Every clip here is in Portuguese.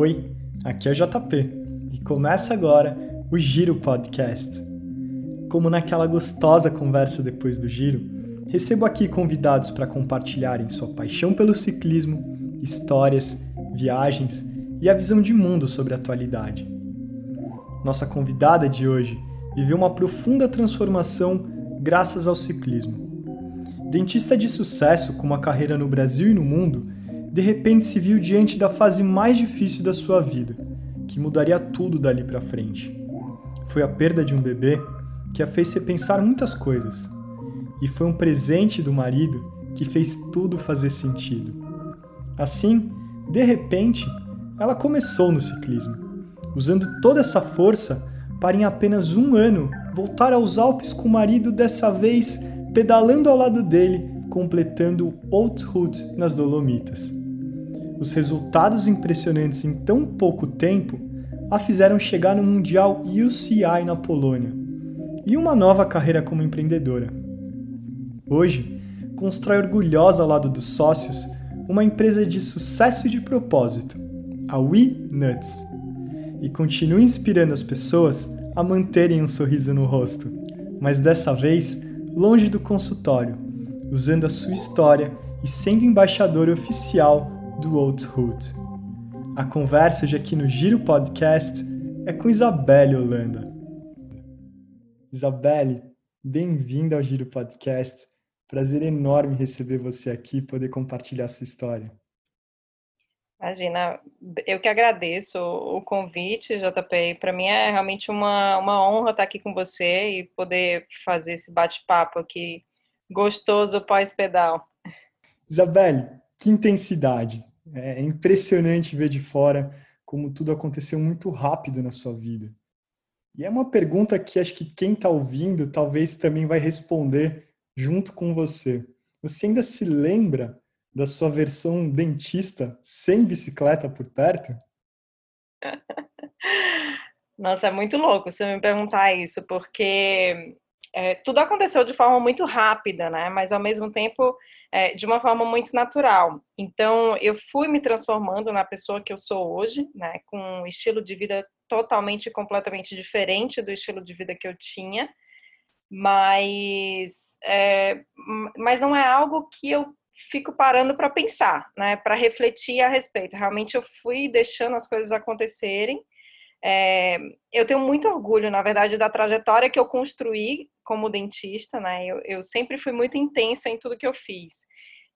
Oi, aqui é o JP e começa agora o Giro Podcast. Como naquela gostosa conversa depois do giro, recebo aqui convidados para compartilharem sua paixão pelo ciclismo, histórias, viagens e a visão de mundo sobre a atualidade. Nossa convidada de hoje viveu uma profunda transformação graças ao ciclismo. Dentista de sucesso com uma carreira no Brasil e no mundo, de repente se viu diante da fase mais difícil da sua vida, que mudaria tudo dali para frente. Foi a perda de um bebê que a fez repensar muitas coisas. E foi um presente do marido que fez tudo fazer sentido. Assim, de repente, ela começou no ciclismo, usando toda essa força para em apenas um ano voltar aos Alpes com o marido, dessa vez pedalando ao lado dele, completando Old Hood nas Dolomitas. Os resultados impressionantes em tão pouco tempo a fizeram chegar no Mundial UCI na Polônia e uma nova carreira como empreendedora. Hoje, constrói orgulhosa ao lado dos sócios uma empresa de sucesso e de propósito, a We Nuts, e continua inspirando as pessoas a manterem um sorriso no rosto, mas dessa vez longe do consultório, usando a sua história e sendo embaixador oficial do Old Hood. A conversa hoje aqui no Giro Podcast é com Isabelle Holanda. Isabelle, bem-vinda ao Giro Podcast. Prazer enorme receber você aqui e poder compartilhar sua história. Imagina, eu que agradeço o convite, JP. Para mim é realmente uma, uma honra estar aqui com você e poder fazer esse bate-papo aqui gostoso pós-pedal. Isabelle, que intensidade! É impressionante ver de fora como tudo aconteceu muito rápido na sua vida. E é uma pergunta que acho que quem está ouvindo talvez também vai responder junto com você. Você ainda se lembra da sua versão dentista sem bicicleta por perto? Nossa, é muito louco você me perguntar isso, porque é, tudo aconteceu de forma muito rápida, né? Mas ao mesmo tempo é, de uma forma muito natural. Então eu fui me transformando na pessoa que eu sou hoje, né? Com um estilo de vida totalmente e completamente diferente do estilo de vida que eu tinha. Mas, é, mas não é algo que eu fico parando para pensar, né, para refletir a respeito. Realmente eu fui deixando as coisas acontecerem. É, eu tenho muito orgulho, na verdade, da trajetória que eu construí como dentista, né? Eu, eu sempre fui muito intensa em tudo que eu fiz.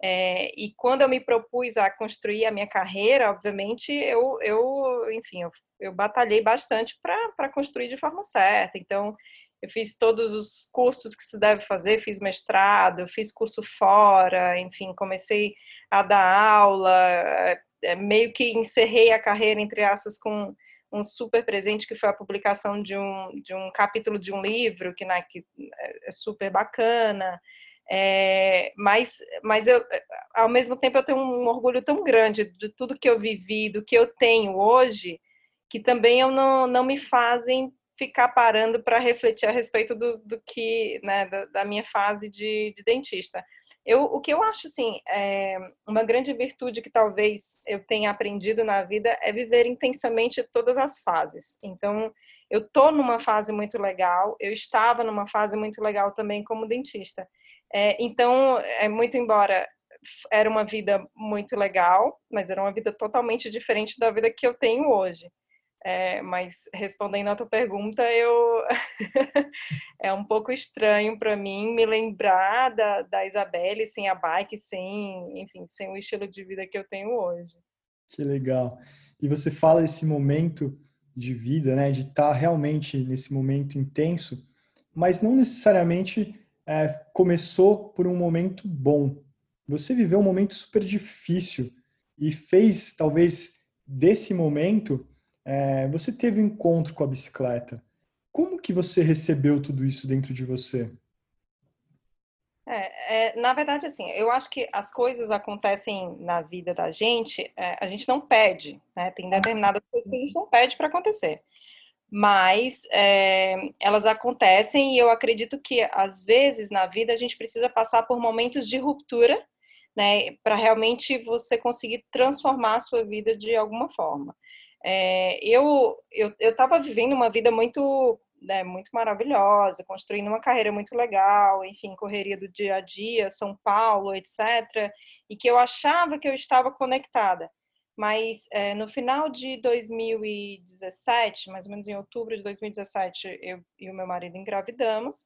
É, e quando eu me propus a construir a minha carreira, obviamente, eu, eu enfim, eu, eu batalhei bastante para construir de forma certa. Então, eu fiz todos os cursos que se deve fazer, fiz mestrado, fiz curso fora, enfim, comecei a dar aula, é, meio que encerrei a carreira, entre aspas, com um super presente que foi a publicação de um, de um capítulo de um livro, que, né, que é super bacana. É, mas mas eu, ao mesmo tempo, eu tenho um orgulho tão grande de tudo que eu vivi, do que eu tenho hoje, que também eu não, não me fazem ficar parando para refletir a respeito do, do que, né, da, da minha fase de, de, dentista. Eu, o que eu acho, assim, é uma grande virtude que talvez eu tenha aprendido na vida é viver intensamente todas as fases. Então, eu tô numa fase muito legal, eu estava numa fase muito legal também como dentista. É, então, é muito embora era uma vida muito legal, mas era uma vida totalmente diferente da vida que eu tenho hoje. É, mas respondendo a tua pergunta, eu é um pouco estranho para mim me lembrar da, da Isabelle sem a bike, sem, enfim, sem o estilo de vida que eu tenho hoje. Que legal. E você fala desse momento de vida, né, de estar tá realmente nesse momento intenso, mas não necessariamente é, começou por um momento bom. Você viveu um momento super difícil e fez talvez desse momento é, você teve um encontro com a bicicleta. Como que você recebeu tudo isso dentro de você? É, é, na verdade, assim, eu acho que as coisas acontecem na vida da gente, é, a gente não pede, né? Tem determinadas coisas que a gente não pede para acontecer. Mas é, elas acontecem e eu acredito que, às vezes, na vida, a gente precisa passar por momentos de ruptura, né? Para realmente você conseguir transformar a sua vida de alguma forma. É, eu eu estava vivendo uma vida muito né, muito maravilhosa, construindo uma carreira muito legal, enfim, correria do dia a dia, São Paulo, etc. E que eu achava que eu estava conectada. Mas é, no final de 2017, mais ou menos em outubro de 2017, eu e o meu marido engravidamos.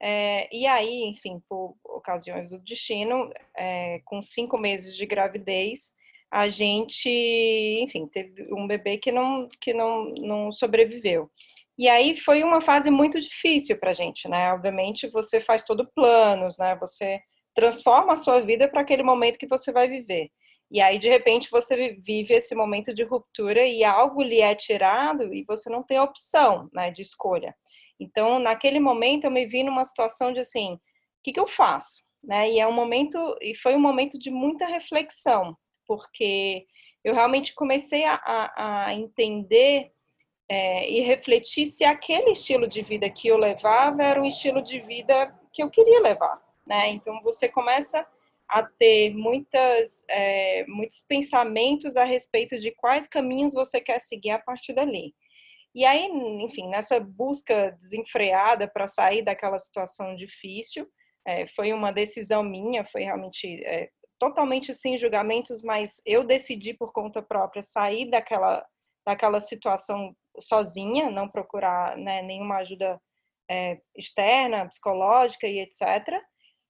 É, e aí, enfim, por ocasiões do destino, é, com cinco meses de gravidez, a gente, enfim, teve um bebê que não, que não, não sobreviveu. E aí foi uma fase muito difícil para a gente, né? Obviamente você faz todo planos, né? Você transforma a sua vida para aquele momento que você vai viver. E aí, de repente, você vive esse momento de ruptura e algo lhe é tirado e você não tem opção né, de escolha. Então, naquele momento, eu me vi numa situação de assim, o que, que eu faço? Né? E é um momento, e foi um momento de muita reflexão, porque eu realmente comecei a, a, a entender é, e refletir se aquele estilo de vida que eu levava era um estilo de vida que eu queria levar, né? Então você começa a ter muitas, é, muitos pensamentos a respeito de quais caminhos você quer seguir a partir dali. E aí, enfim, nessa busca desenfreada para sair daquela situação difícil, é, foi uma decisão minha, foi realmente é, totalmente sem julgamentos, mas eu decidi por conta própria sair daquela, daquela situação sozinha, não procurar né, nenhuma ajuda é, externa, psicológica e etc.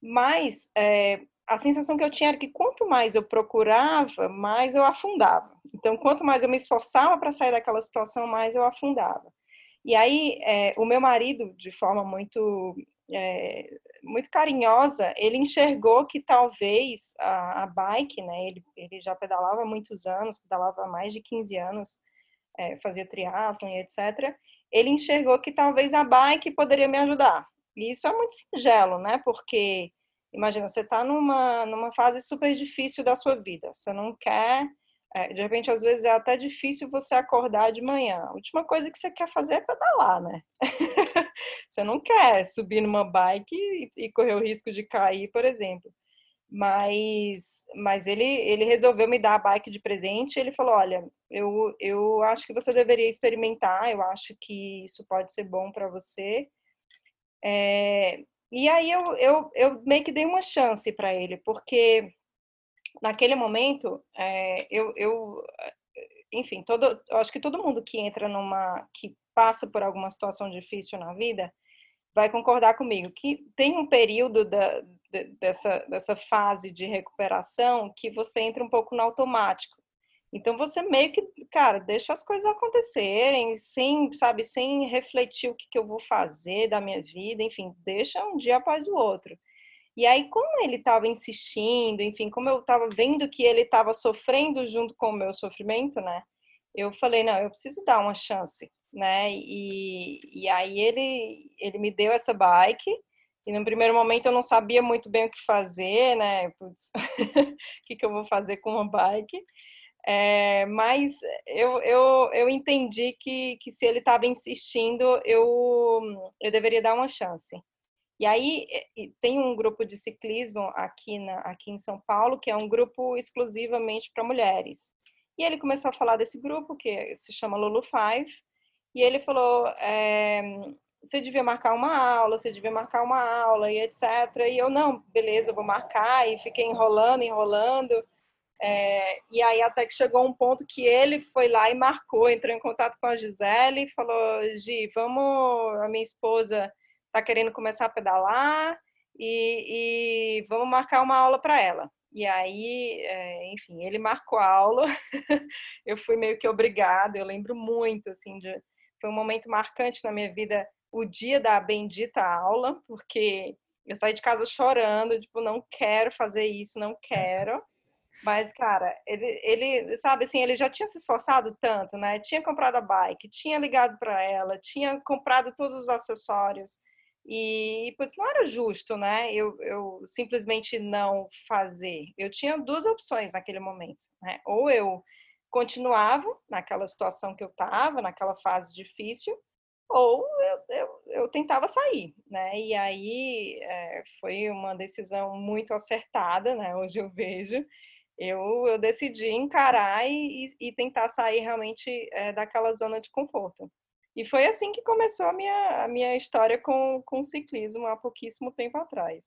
Mas é, a sensação que eu tinha era que quanto mais eu procurava, mais eu afundava. Então, quanto mais eu me esforçava para sair daquela situação, mais eu afundava. E aí, é, o meu marido, de forma muito é, muito carinhosa, ele enxergou que talvez a, a bike, né, ele, ele já pedalava há muitos anos, pedalava há mais de 15 anos, é, fazia triatlon e etc. Ele enxergou que talvez a bike poderia me ajudar. E isso é muito singelo, né, porque Imagina, você está numa, numa fase super difícil da sua vida. Você não quer. É, de repente, às vezes é até difícil você acordar de manhã. A última coisa que você quer fazer é pedalar, né? você não quer subir numa bike e, correr o risco de cair, por exemplo. Mas, mas ele, ele resolveu me dar a bike de presente. Ele falou: Olha, eu, eu acho que você deveria experimentar. Eu acho que isso pode ser bom para você. É, e aí eu, eu, eu meio que dei uma chance para ele, porque naquele momento é, eu, eu, enfim, todo, eu acho que todo mundo que entra numa, que passa por alguma situação difícil na vida, vai concordar comigo que tem um período da, dessa, dessa fase de recuperação que você entra um pouco no automático. Então você meio que, cara, deixa as coisas acontecerem, sem, sabe, sem refletir o que, que eu vou fazer da minha vida, enfim, deixa um dia após o outro. E aí, como ele estava insistindo, enfim, como eu estava vendo que ele estava sofrendo junto com o meu sofrimento, né? Eu falei, não, eu preciso dar uma chance, né? E, e aí ele, ele me deu essa bike, e no primeiro momento eu não sabia muito bem o que fazer, né? O que, que eu vou fazer com uma bike? É, mas eu, eu, eu entendi que, que se ele estava insistindo, eu, eu deveria dar uma chance. E aí tem um grupo de ciclismo aqui, na, aqui em São Paulo, que é um grupo exclusivamente para mulheres. E ele começou a falar desse grupo, que se chama Lulu Five, e ele falou, é, você devia marcar uma aula, você devia marcar uma aula, e etc. E eu, não, beleza, vou marcar, e fiquei enrolando, enrolando, é, e aí até que chegou um ponto que ele foi lá e marcou, entrou em contato com a Gisele e falou, Gi, vamos, a minha esposa está querendo começar a pedalar e, e vamos marcar uma aula para ela. E aí, é, enfim, ele marcou a aula, eu fui meio que obrigada, eu lembro muito, assim, de, foi um momento marcante na minha vida, o dia da bendita aula, porque eu saí de casa chorando, tipo, não quero fazer isso, não quero. Mas, cara, ele, ele, sabe assim, ele já tinha se esforçado tanto, né? Tinha comprado a bike, tinha ligado para ela, tinha comprado todos os acessórios. E, putz, não era justo, né? Eu, eu simplesmente não fazer. Eu tinha duas opções naquele momento, né? Ou eu continuava naquela situação que eu estava, naquela fase difícil, ou eu, eu, eu, tentava sair, né? E aí é, foi uma decisão muito acertada, né? Hoje eu vejo Eu, eu decidi encarar e, e tentar sair realmente é, daquela zona de conforto. E foi assim que começou a minha, a minha história com, com o ciclismo há pouquíssimo tempo atrás.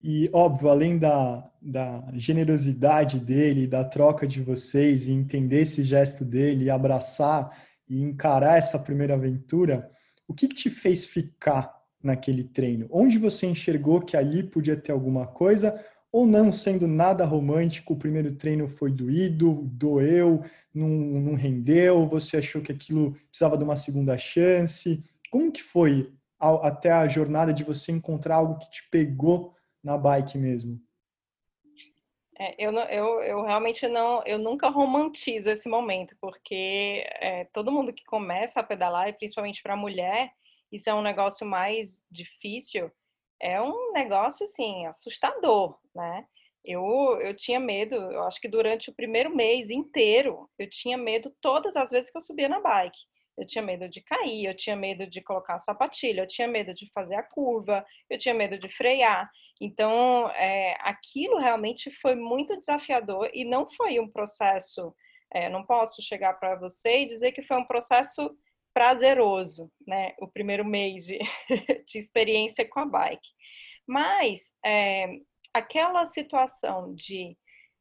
E, óbvio, além da, da generosidade dele, da troca de vocês, e entender esse gesto dele, e abraçar e encarar essa primeira aventura, o que, que te fez ficar naquele treino? Onde você enxergou que ali podia ter alguma coisa? Ou não sendo nada romântico, o primeiro treino foi doído, doeu, não, não rendeu, você achou que aquilo precisava de uma segunda chance? Como que foi até a jornada de você encontrar algo que te pegou na bike mesmo? É, eu, eu, eu realmente não, eu nunca romantizo esse momento, porque é, todo mundo que começa a pedalar, e principalmente para mulher, isso é um negócio mais difícil, é um negócio assim assustador, né? Eu, eu tinha medo, eu acho que durante o primeiro mês inteiro, eu tinha medo todas as vezes que eu subia na bike. Eu tinha medo de cair, eu tinha medo de colocar a sapatilha, eu tinha medo de fazer a curva, eu tinha medo de frear. Então, é, aquilo realmente foi muito desafiador e não foi um processo. É, não posso chegar para você e dizer que foi um processo prazeroso, né? O primeiro mês de, de experiência com a bike. Mas é, aquela situação de.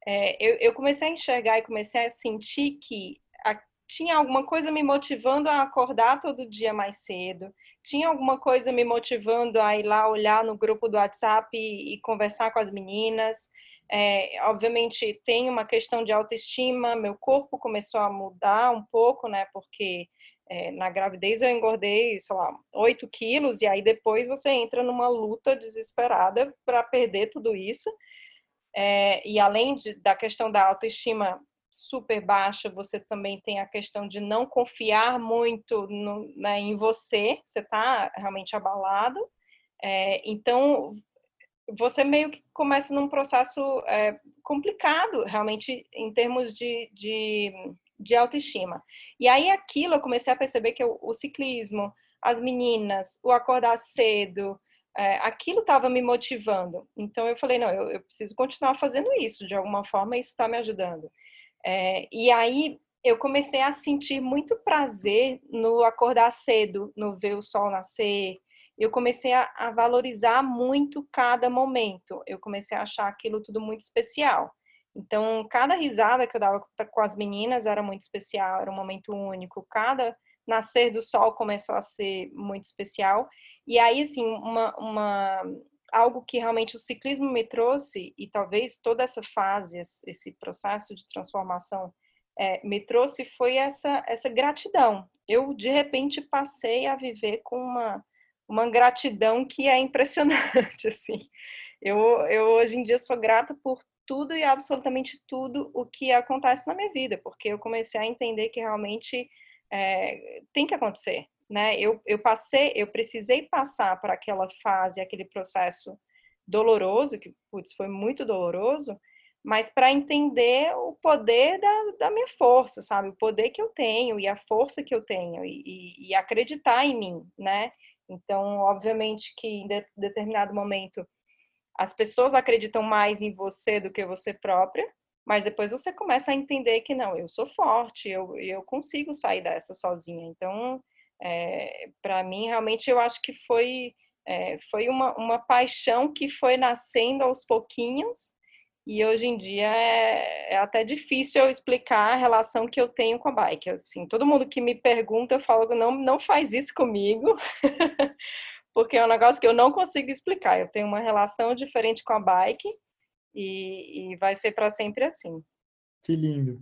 É, eu, eu comecei a enxergar e comecei a sentir que a, tinha alguma coisa me motivando a acordar todo dia mais cedo, tinha alguma coisa me motivando a ir lá olhar no grupo do WhatsApp e, e conversar com as meninas. É, obviamente tem uma questão de autoestima, meu corpo começou a mudar um pouco, né? Porque é, na gravidez eu engordei, sei lá, 8 quilos, e aí depois você entra numa luta desesperada para perder tudo isso. É, e além de, da questão da autoestima super baixa, você também tem a questão de não confiar muito no, né, em você, você está realmente abalado. É, então, você meio que começa num processo é, complicado, realmente, em termos de, de, de, autoestima. E aí, aquilo eu comecei a perceber que o, o ciclismo, as meninas, o acordar cedo, é, aquilo estava me motivando. Então, eu falei: não, eu, eu preciso continuar fazendo isso, de alguma forma, isso está me ajudando. É, e aí eu comecei a sentir muito prazer no acordar cedo, no ver o sol nascer. Eu comecei a, a valorizar muito cada momento. Eu comecei a achar aquilo tudo muito especial. Então, cada risada que eu dava com as meninas era muito especial, era um momento único. Cada nascer do sol começou a ser muito especial. E aí, assim, uma, uma algo que realmente o ciclismo me trouxe, e talvez toda essa fase, esse processo de transformação é, me trouxe, foi essa, essa gratidão. Eu, de repente, passei a viver com uma, uma gratidão que é impressionante, assim. Eu, eu, hoje em dia, sou grata por tudo e absolutamente tudo o que acontece na minha vida, porque eu comecei a entender que realmente é, tem que acontecer, né? Eu, eu passei, eu precisei passar para aquela fase, aquele processo doloroso, que putz, foi muito doloroso, mas para entender o poder da, da, minha força, sabe? O poder que eu tenho e a força que eu tenho e, e, e acreditar em mim, né? Então, obviamente que em de, determinado momento as pessoas acreditam mais em você do que você própria, mas depois você começa a entender que não, eu sou forte, eu, eu consigo sair dessa sozinha. Então, é, para mim, realmente, eu acho que foi, é, foi uma, uma paixão que foi nascendo aos pouquinhos e hoje em dia é, é, até difícil eu explicar a relação que eu tenho com a bike. Assim, todo mundo que me pergunta, eu falo, não, não faz isso comigo, porque é um negócio que eu não consigo explicar. Eu tenho uma relação diferente com a bike e, e vai ser para sempre assim. Que lindo.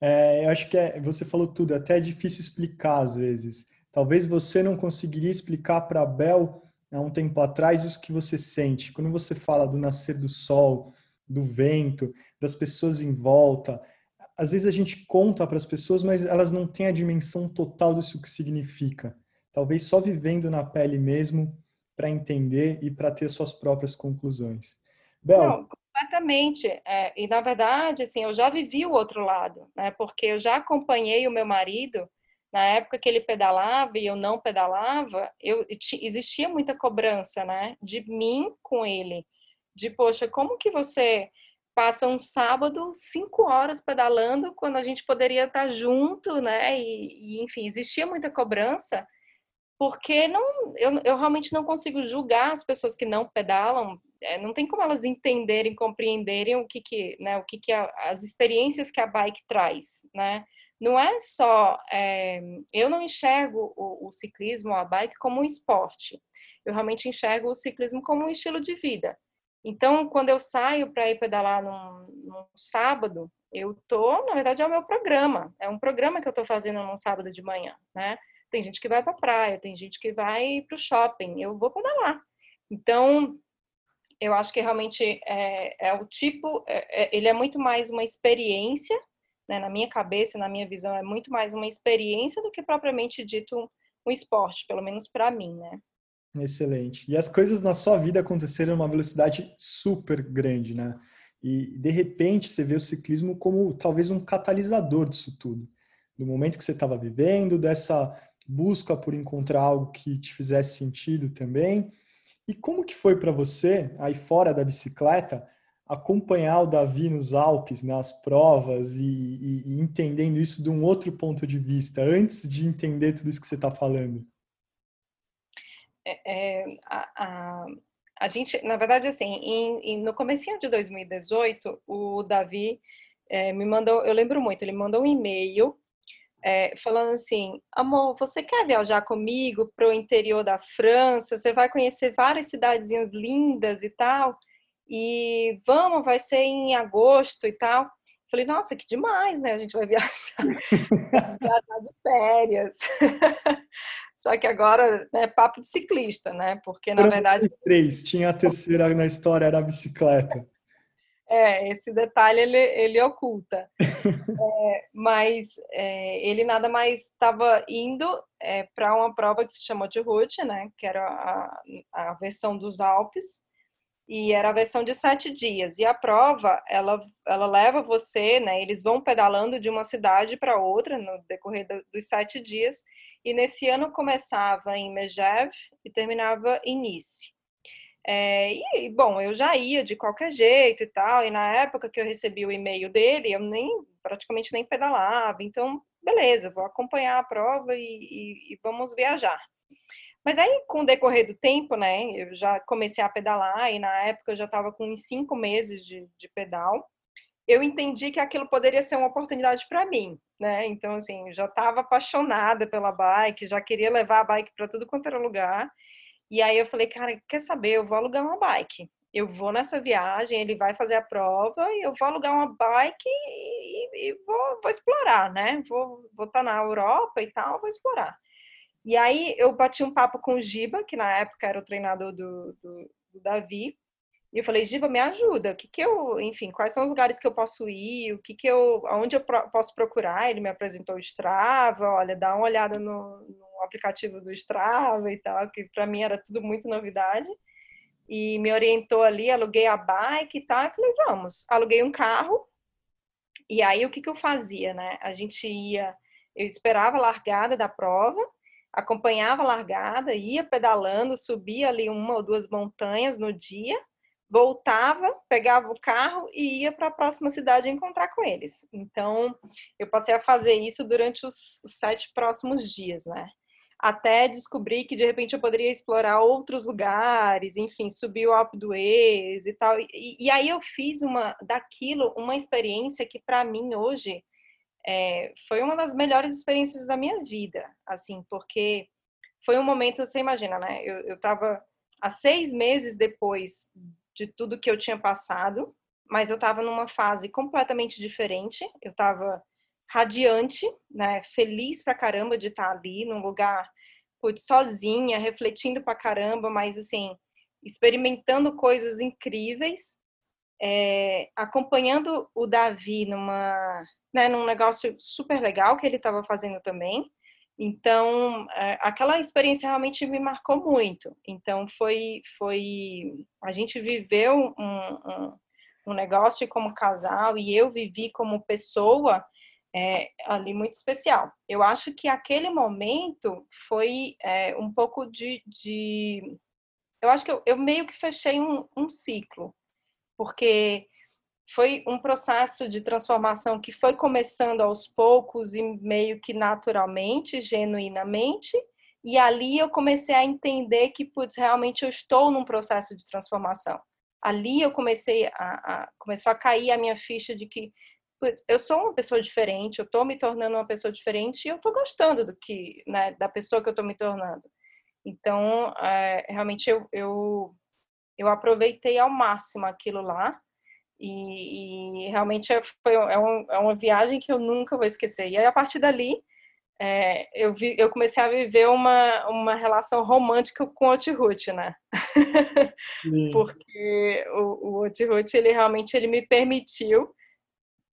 É, eu acho que é, você falou tudo, até é difícil explicar às vezes. Talvez você não conseguiria explicar para a Bel há um tempo atrás isso que você sente. Quando você fala do nascer do sol, do vento, das pessoas em volta, às vezes a gente conta para as pessoas, mas elas não têm a dimensão total disso que significa. Talvez só vivendo na pele mesmo para entender e para ter suas próprias conclusões. Bel, não, completamente. É, e na verdade, assim, eu já vivi o outro lado, né? Porque eu já acompanhei o meu marido na época que ele pedalava e eu não pedalava, eu existia muita cobrança, né, de mim com ele, de poxa, como que você passa um sábado cinco horas pedalando quando a gente poderia estar junto, né? E, e enfim, existia muita cobrança porque não, eu, eu realmente não consigo julgar as pessoas que não pedalam. É, não tem como elas entenderem, compreenderem o que que, né? O que que a, as experiências que a bike traz, né? Não é só, é, eu não enxergo o, o ciclismo, a bike como um esporte. Eu realmente enxergo o ciclismo como um estilo de vida. Então, quando eu saio para ir pedalar num, num, sábado, eu tô, na verdade, é o meu programa. É um programa que eu estou fazendo num sábado de manhã, né? Tem gente que vai para a praia, tem gente que vai para o shopping. Eu vou pedalar. Então, eu acho que realmente é, é o tipo, é, é, ele é muito mais uma experiência, né? Na minha cabeça, na minha visão, é muito mais uma experiência do que propriamente dito um, um esporte, pelo menos para mim, né? Excelente. E as coisas na sua vida aconteceram numa velocidade super grande, né? E de repente você vê o ciclismo como talvez um catalisador disso tudo. Do momento que você estava vivendo, dessa busca por encontrar algo que te fizesse sentido também. E como que foi para você, aí fora da bicicleta, acompanhar o Davi nos Alpes, nas provas e, e, e entendendo isso de um outro ponto de vista, antes de entender tudo isso que você está falando? É, é, a, a, a, gente, na verdade, assim, em, em, no comecinho de 2018, o Davi é, me mandou, eu lembro muito, ele mandou um e-mail é, falando assim, amor, você quer viajar comigo para o interior da França? Você vai conhecer várias cidadezinhas lindas e tal, e vamos, vai ser em agosto e tal. Falei, nossa, que demais, né? A gente vai viajar, viajar de férias. Só que agora é né, papo de ciclista, né? Porque na verdade. Três, tinha a terceira na história, era a bicicleta. É, esse detalhe ele, ele oculta. é, mas é, ele nada mais estava indo é, para uma prova que se chamou de Route, né? Que era a, a versão dos Alpes e era a versão de sete dias. E a prova, ela, ela leva você, né? Eles vão pedalando de uma cidade para outra no decorrer dos sete dias. E nesse ano começava em Megève e terminava em Nice. É, e, bom, eu já ia de qualquer jeito e tal, e na época que eu recebi o e-mail dele, eu nem praticamente nem pedalava, então, beleza, vou acompanhar a prova e, e, e vamos viajar. Mas aí, com o decorrer do tempo, né, eu já comecei a pedalar, e na época eu já estava com uns cinco meses de, de pedal, eu entendi que aquilo poderia ser uma oportunidade para mim, né? Então, assim, já estava apaixonada pela bike, já queria levar a bike para tudo quanto era lugar. E aí eu falei, cara, quer saber? Eu vou alugar uma bike. Eu vou nessa viagem, ele vai fazer a prova e eu vou alugar uma bike e, e vou, vou, explorar, né? Vou estar tá na Europa e tal, vou explorar. E aí eu bati um papo com o Giba, que na época era o treinador do, do, do Davi, e eu falei, Giba, me ajuda. O que que eu, enfim, quais são os lugares que eu posso ir? O que que eu, aonde eu pro, posso procurar? Ele me apresentou o Strava. Olha, dá uma olhada no, no aplicativo do Strava e tal, que para mim era tudo muito novidade. E me orientou ali, aluguei a bike e tal. Falei, vamos. Aluguei um carro. E aí o que que eu fazia, né? A gente ia, eu esperava a largada da prova acompanhava a largada, ia pedalando, subia ali uma ou duas montanhas no dia voltava, pegava o carro e ia para a próxima cidade encontrar com eles. Então, eu passei a fazer isso durante os, sete próximos dias, né? Até descobrir que de repente eu poderia explorar outros lugares, enfim, subir o Alpe d'Huez e tal. E, e, aí eu fiz uma daquilo uma experiência que para mim hoje é, foi uma das melhores experiências da minha vida, assim, porque foi um momento, você imagina, né? Eu estava há seis meses depois de tudo que eu tinha passado, mas eu estava numa fase completamente diferente. Eu estava radiante, né, feliz pra caramba de estar ali num lugar sozinha, refletindo pra caramba, mas assim, experimentando coisas incríveis, é, acompanhando o Davi numa, né, num negócio super legal que ele estava fazendo também. Então, é, aquela experiência realmente me marcou muito. Então, foi, foi a gente viveu um, um, um negócio como casal e eu vivi como pessoa é, ali muito especial. Eu acho que aquele momento foi é, um pouco de, de, Eu acho que eu, eu meio que fechei um, um ciclo, porque foi um processo de transformação que foi começando aos poucos e meio que naturalmente, genuinamente, e ali eu comecei a entender que, putz, realmente eu estou num processo de transformação. Ali eu comecei a, a começou a cair a minha ficha de que putz, eu sou uma pessoa diferente, eu estou me tornando uma pessoa diferente e eu estou gostando do que, né, da pessoa que eu estou me tornando. Então, é, realmente eu, eu eu aproveitei ao máximo aquilo lá e, e realmente é, foi é, um, é, uma viagem que eu nunca vou esquecer. E aí, a partir dali, é, eu, vi, eu comecei a viver uma, uma relação romântica com o Otirut, né? Porque o, o Otirut, ele realmente ele me permitiu,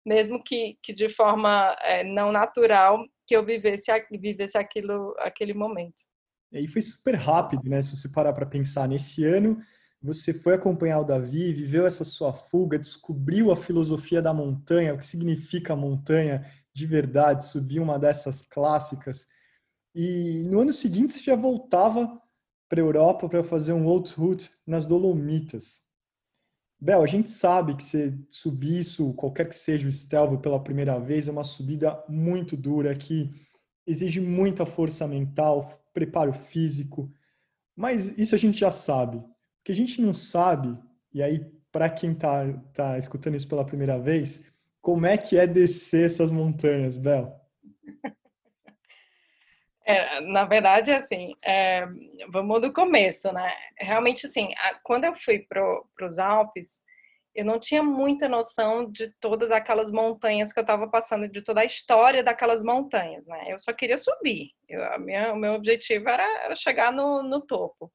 mesmo que, que de forma é, não natural, que eu vivesse, vivesse aquilo, aquele momento. E foi super rápido, né? Se você parar para pensar, nesse ano você foi acompanhar o Davi, viveu essa sua fuga, descobriu a filosofia da montanha, o que significa montanha de verdade, subir uma dessas clássicas. E no ano seguinte você já voltava para a Europa para fazer um outro route nas Dolomitas. Bel, a gente sabe que você subir isso, qualquer que seja o Stelvio pela primeira vez, é uma subida muito dura que exige muita força mental, preparo físico, mas isso a gente já sabe que a gente não sabe, e aí para quem está tá escutando isso pela primeira vez, como é que é descer essas montanhas, Bel? É, na verdade, assim, é, vamos do começo, né? Realmente, assim, a, quando eu fui para os Alpes, eu não tinha muita noção de todas aquelas montanhas que eu estava passando, de toda a história daquelas montanhas, né? Eu só queria subir. Eu, minha, o meu objetivo era, era chegar no, no topo.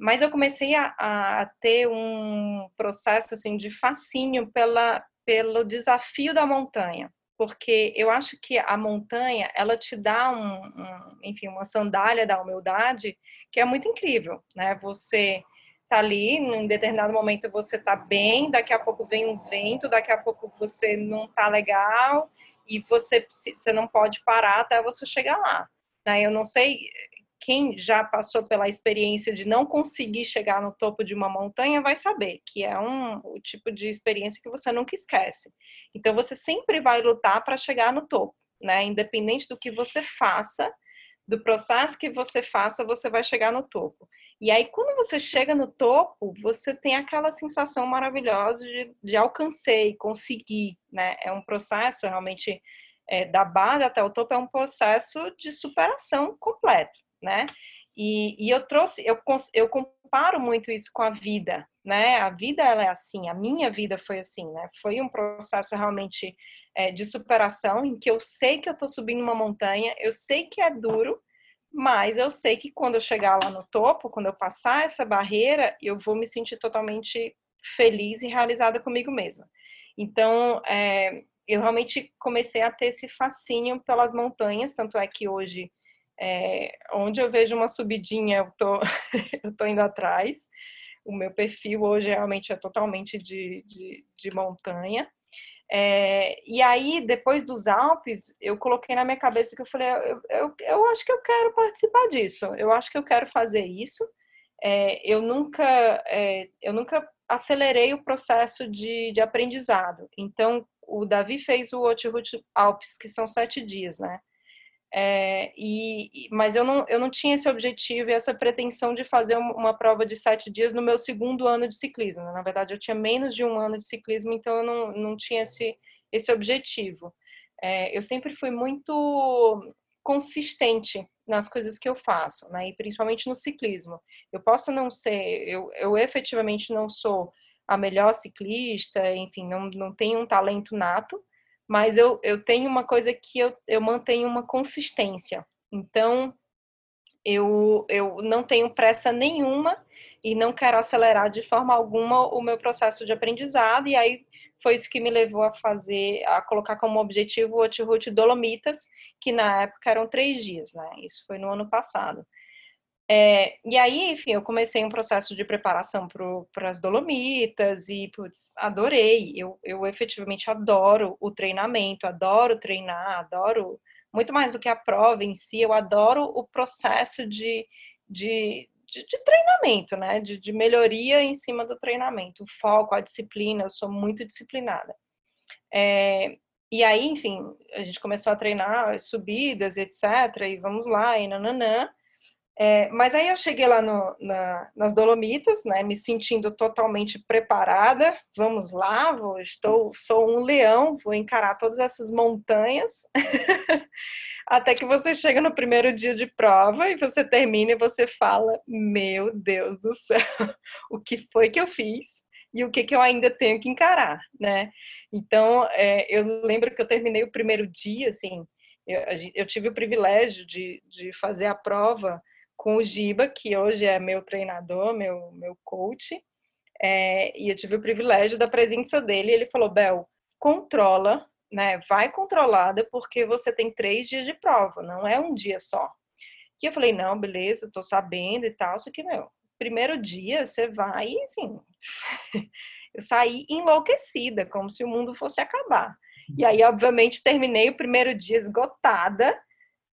Mas eu comecei a, a ter um processo assim de fascínio pela, pelo desafio da montanha, porque eu acho que a montanha ela te dá um, um, enfim uma sandália da humildade que é muito incrível, né? Você tá ali, em determinado momento você tá bem, daqui a pouco vem um vento, daqui a pouco você não tá legal e você você não pode parar até você chegar lá. Né? Eu não sei quem já passou pela experiência de não conseguir chegar no topo de uma montanha vai saber que é um o tipo de experiência que você nunca esquece. Então você sempre vai lutar para chegar no topo, né? Independente do que você faça, do processo que você faça, você vai chegar no topo. E aí quando você chega no topo, você tem aquela sensação maravilhosa de, de alcancei, consegui, né? É um processo realmente é, da base até o topo é um processo de superação completo né? E, e eu trouxe, eu, eu comparo muito isso com a vida, né? A vida ela é assim, a minha vida foi assim, né? Foi um processo realmente é, de superação em que eu sei que eu estou subindo uma montanha, eu sei que é duro, mas eu sei que quando eu chegar lá no topo, quando eu passar essa barreira, eu vou me sentir totalmente feliz e realizada comigo mesma. Então, é, eu realmente comecei a ter esse fascínio pelas montanhas, tanto é que hoje é, onde eu vejo uma subidinha, eu tô, eu tô indo atrás. O meu perfil hoje realmente é totalmente de, de, de montanha. É, e aí, depois dos Alpes, eu coloquei na minha cabeça que eu falei, eu, eu, eu acho que eu quero participar disso, eu acho que eu quero fazer isso. É, eu nunca é, eu nunca acelerei o processo de, de aprendizado. Então, o Davi fez o Otirut Alpes, que são sete dias, né? É, e, mas eu não, eu não tinha esse objetivo e essa pretensão de fazer uma prova de sete dias no meu segundo ano de ciclismo. Né? Na verdade, eu tinha menos de um ano de ciclismo, então eu não, não tinha esse, esse objetivo. É, eu sempre fui muito consistente nas coisas que eu faço, né? e principalmente no ciclismo. Eu posso não ser, eu, eu efetivamente não sou a melhor ciclista, enfim, não, não tenho um talento nato, mas eu, eu tenho uma coisa que eu, eu mantenho uma consistência. Então, eu, eu não tenho pressa nenhuma e não quero acelerar de forma alguma o meu processo de aprendizado, e aí foi isso que me levou a fazer, a colocar como objetivo o Outroute Dolomitas, que na época eram três dias, né? Isso foi no ano passado. É, e aí, enfim, eu comecei um processo de preparação para as Dolomitas e, putz, adorei. Eu, eu efetivamente adoro o treinamento, adoro treinar, adoro, muito mais do que a prova em si, eu adoro o processo de, de, de, de treinamento, né? De, de, melhoria em cima do treinamento, o foco, a disciplina, eu sou muito disciplinada. É, e aí, enfim, a gente começou a treinar subidas, etc. E vamos lá, e nananã. É, mas aí eu cheguei lá no, na, nas Dolomitas, né, me sentindo totalmente preparada. Vamos lá, vou, estou, sou um leão, vou encarar todas essas montanhas. Até que você chega no primeiro dia de prova e você termina e você fala: Meu Deus do céu, o que foi que eu fiz e o que, que eu ainda tenho que encarar, né? Então, é, eu lembro que eu terminei o primeiro dia, assim, eu, eu tive o privilégio de, de fazer a prova com o Giba, que hoje é meu treinador, meu, meu coach, é, e eu tive o privilégio da presença dele. ele falou: Bel, controla, né? Vai controlada, porque você tem três dias de prova, não é um dia só. E eu falei: não, beleza, tô sabendo e tal. Só que, meu, primeiro dia você vai, assim. eu saí enlouquecida, como se o mundo fosse acabar. E aí, obviamente, terminei o primeiro dia esgotada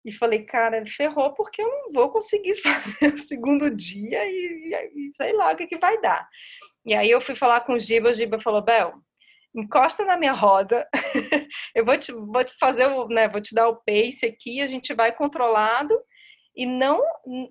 e falei, cara, ferrou porque eu não vou conseguir fazer o segundo dia e, e, sei lá o que, que vai dar. E aí eu fui falar com o Giba, o Giba falou, Bel, encosta na minha roda, eu vou te, vou te fazer, o, né, vou te dar o pace aqui, a gente vai controlado e não,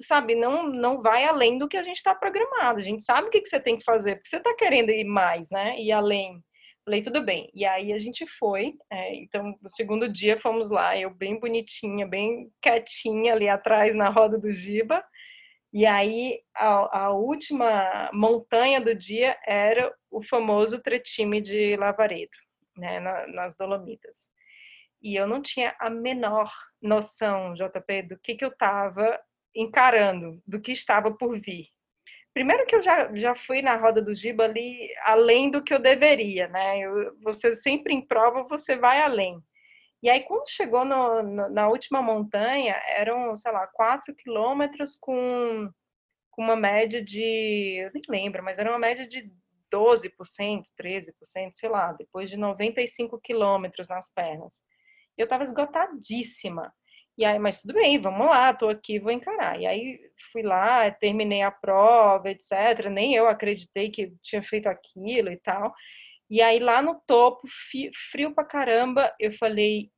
sabe, não, não vai além do que a gente está programado. A gente sabe o que, que você tem que fazer, porque você está querendo ir mais, né, ir além. Falei, tudo bem. E aí a gente foi. É, então, no segundo dia fomos lá, eu bem bonitinha, bem quietinha ali atrás na roda do Giba. E aí a, a última montanha do dia era o famoso Tretime de Lavaredo, né, na, nas Dolomitas. E eu não tinha a menor noção, JP, do que, que eu estava encarando, do que estava por vir. Primeiro que eu já, já fui na roda do Giba ali além do que eu deveria, né? Eu, você sempre em prova, você vai além. E aí, quando chegou no, no, na última montanha, eram, sei lá, 4 quilômetros com, com uma média de, eu nem lembro, mas era uma média de 12%, 13%, sei lá, depois de 95 quilômetros nas pernas. Eu estava esgotadíssima. E aí, mas tudo bem, vamos lá, tô aqui, vou encarar. E aí fui lá, terminei a prova, etc. Nem eu acreditei que tinha feito aquilo e tal. E aí lá no topo, frio pra caramba, eu falei,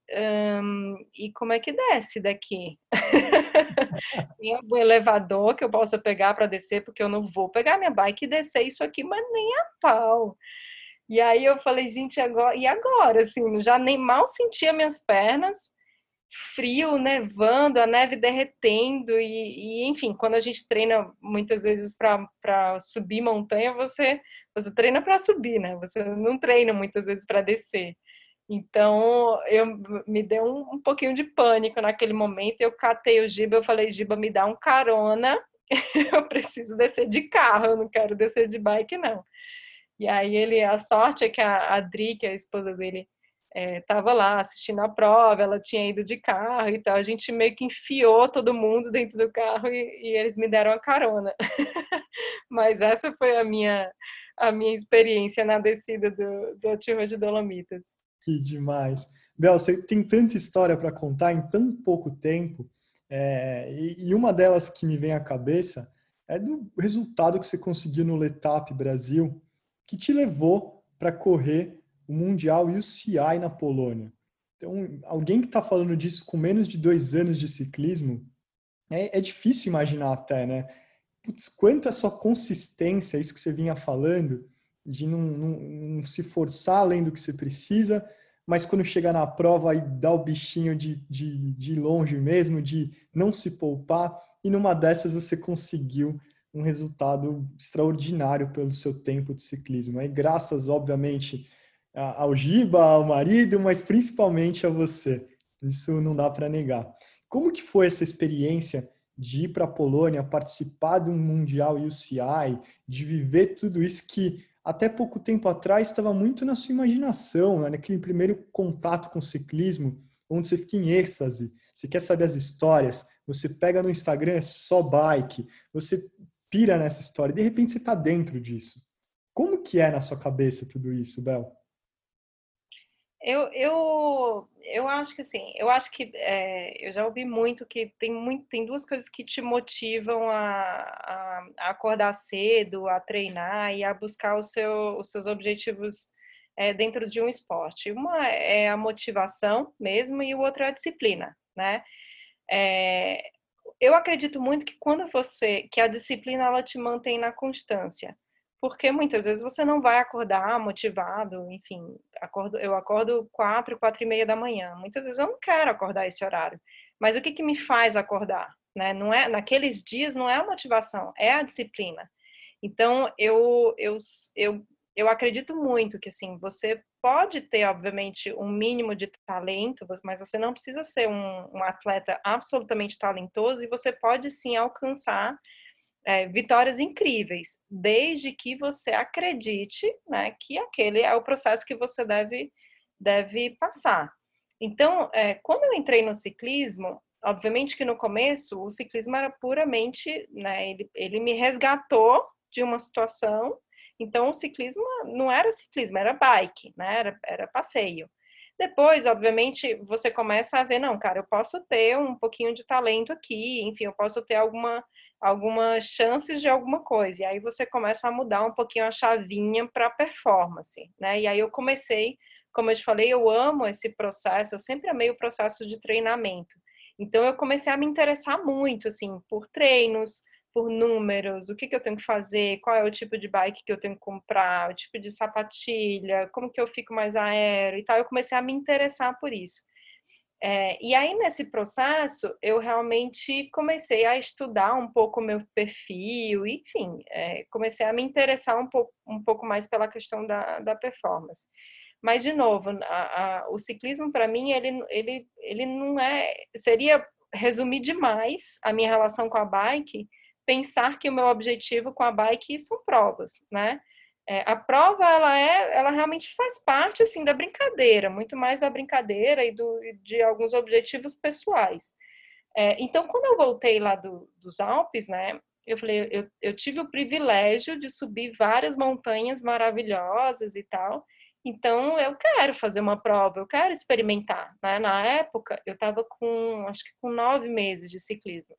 um, e como é que desce daqui? Tem algum elevador que eu possa pegar para descer, porque eu não vou pegar minha bike e descer isso aqui, mas nem a pau. E aí eu falei, gente, agora, e agora? Assim, já nem mal sentia minhas pernas frio, nevando, a neve derretendo e, e enfim, quando a gente treina muitas vezes para subir montanha, você você treina para subir, né? Você não treina muitas vezes para descer. Então, eu me deu um, um, pouquinho de pânico naquele momento. Eu catei o Giba, eu falei: Giba, me dá um carona. eu preciso descer de carro, eu não quero descer de bike, não. E aí ele, a sorte é que a Adri, que é a esposa dele, estava é, lá assistindo a prova, ela tinha ido de carro e tal. A gente meio que enfiou todo mundo dentro do carro e, e eles me deram a carona. Mas essa foi a minha, a minha experiência na descida do, do Ativa de Dolomitas. Que demais. Bel, você tem tanta história para contar em tão pouco tempo. É, e, e uma delas que me vem à cabeça é do resultado que você conseguiu no Letap Brasil, que te levou para correr o Mundial e o CI na Polônia. Então, alguém que está falando disso com menos de dois anos de ciclismo, é, é difícil imaginar até, né? Putz, quanto a sua consistência, isso que você vinha falando, de não, não, não, se forçar além do que você precisa, mas quando chega na prova aí dá o bichinho de, de, de longe mesmo, de não se poupar, e numa dessas você conseguiu um resultado extraordinário pelo seu tempo de ciclismo. Aí, graças, obviamente, ao Giba, ao marido, mas principalmente a você. Isso não dá para negar. Como que foi essa experiência de ir para a Polônia, participar de um mundial UCI, de viver tudo isso que até pouco tempo atrás estava muito na sua imaginação, né? naquele primeiro contato com o ciclismo, onde você fica em êxtase, você quer saber as histórias, você pega no Instagram, é só bike, você pira nessa história, de repente você está dentro disso. Como que é na sua cabeça tudo isso, Bel? Eu, eu, eu acho que assim, eu acho que é, eu já ouvi muito que tem, muito, tem duas coisas que te motivam a, a, a acordar cedo, a treinar e a buscar seu, os seus objetivos é, dentro de um esporte. Uma é a motivação mesmo e o outro é a disciplina, né? É, eu acredito muito que quando você, que a disciplina ela te mantém na constância porque muitas vezes você não vai acordar motivado, enfim, acordo, eu acordo quatro, quatro e meia da manhã. Muitas vezes eu não quero acordar esse horário, mas o que, que me faz acordar? Né? Não é naqueles dias não é a motivação, é a disciplina. Então eu eu eu eu acredito muito que assim você pode ter obviamente um mínimo de talento, mas você não precisa ser um, um atleta absolutamente talentoso e você pode sim alcançar é, vitórias incríveis, desde que você acredite né, que aquele é o processo que você deve, deve passar. Então, é, quando eu entrei no ciclismo, obviamente que no começo o ciclismo era puramente, né, ele, ele me resgatou de uma situação, então o ciclismo não era ciclismo, era bike, né, era, era passeio. Depois, obviamente, você começa a ver, não, cara, eu posso ter um pouquinho de talento aqui, enfim, eu posso ter alguma algumas chances de alguma coisa. E aí você começa a mudar um pouquinho a chavinha para performance, né? E aí eu comecei, como eu te falei, eu amo esse processo, eu sempre amei o processo de treinamento. Então eu comecei a me interessar muito assim por treinos, por números, o que, que eu tenho que fazer, qual é o tipo de bike que eu tenho que comprar, o tipo de sapatilha, como que eu fico mais aéreo e tal. Eu comecei a me interessar por isso. É, e aí, nesse processo, eu realmente comecei a estudar um pouco o meu perfil, enfim, é, comecei a me interessar um pouco, um pouco mais pela questão da, da performance. Mas, de novo, a, a, o ciclismo, para mim, ele, ele, ele não é. Seria resumir demais a minha relação com a bike, pensar que o meu objetivo com a bike são provas, né? É, a prova ela é, ela realmente faz parte assim da brincadeira, muito mais da brincadeira e do, de alguns objetivos pessoais. É, então, quando eu voltei lá do, dos Alpes, né, eu falei, eu, eu tive o privilégio de subir várias montanhas maravilhosas e tal. Então, eu quero fazer uma prova, eu quero experimentar. Né? Na época, eu estava com, acho que com nove meses de ciclismo.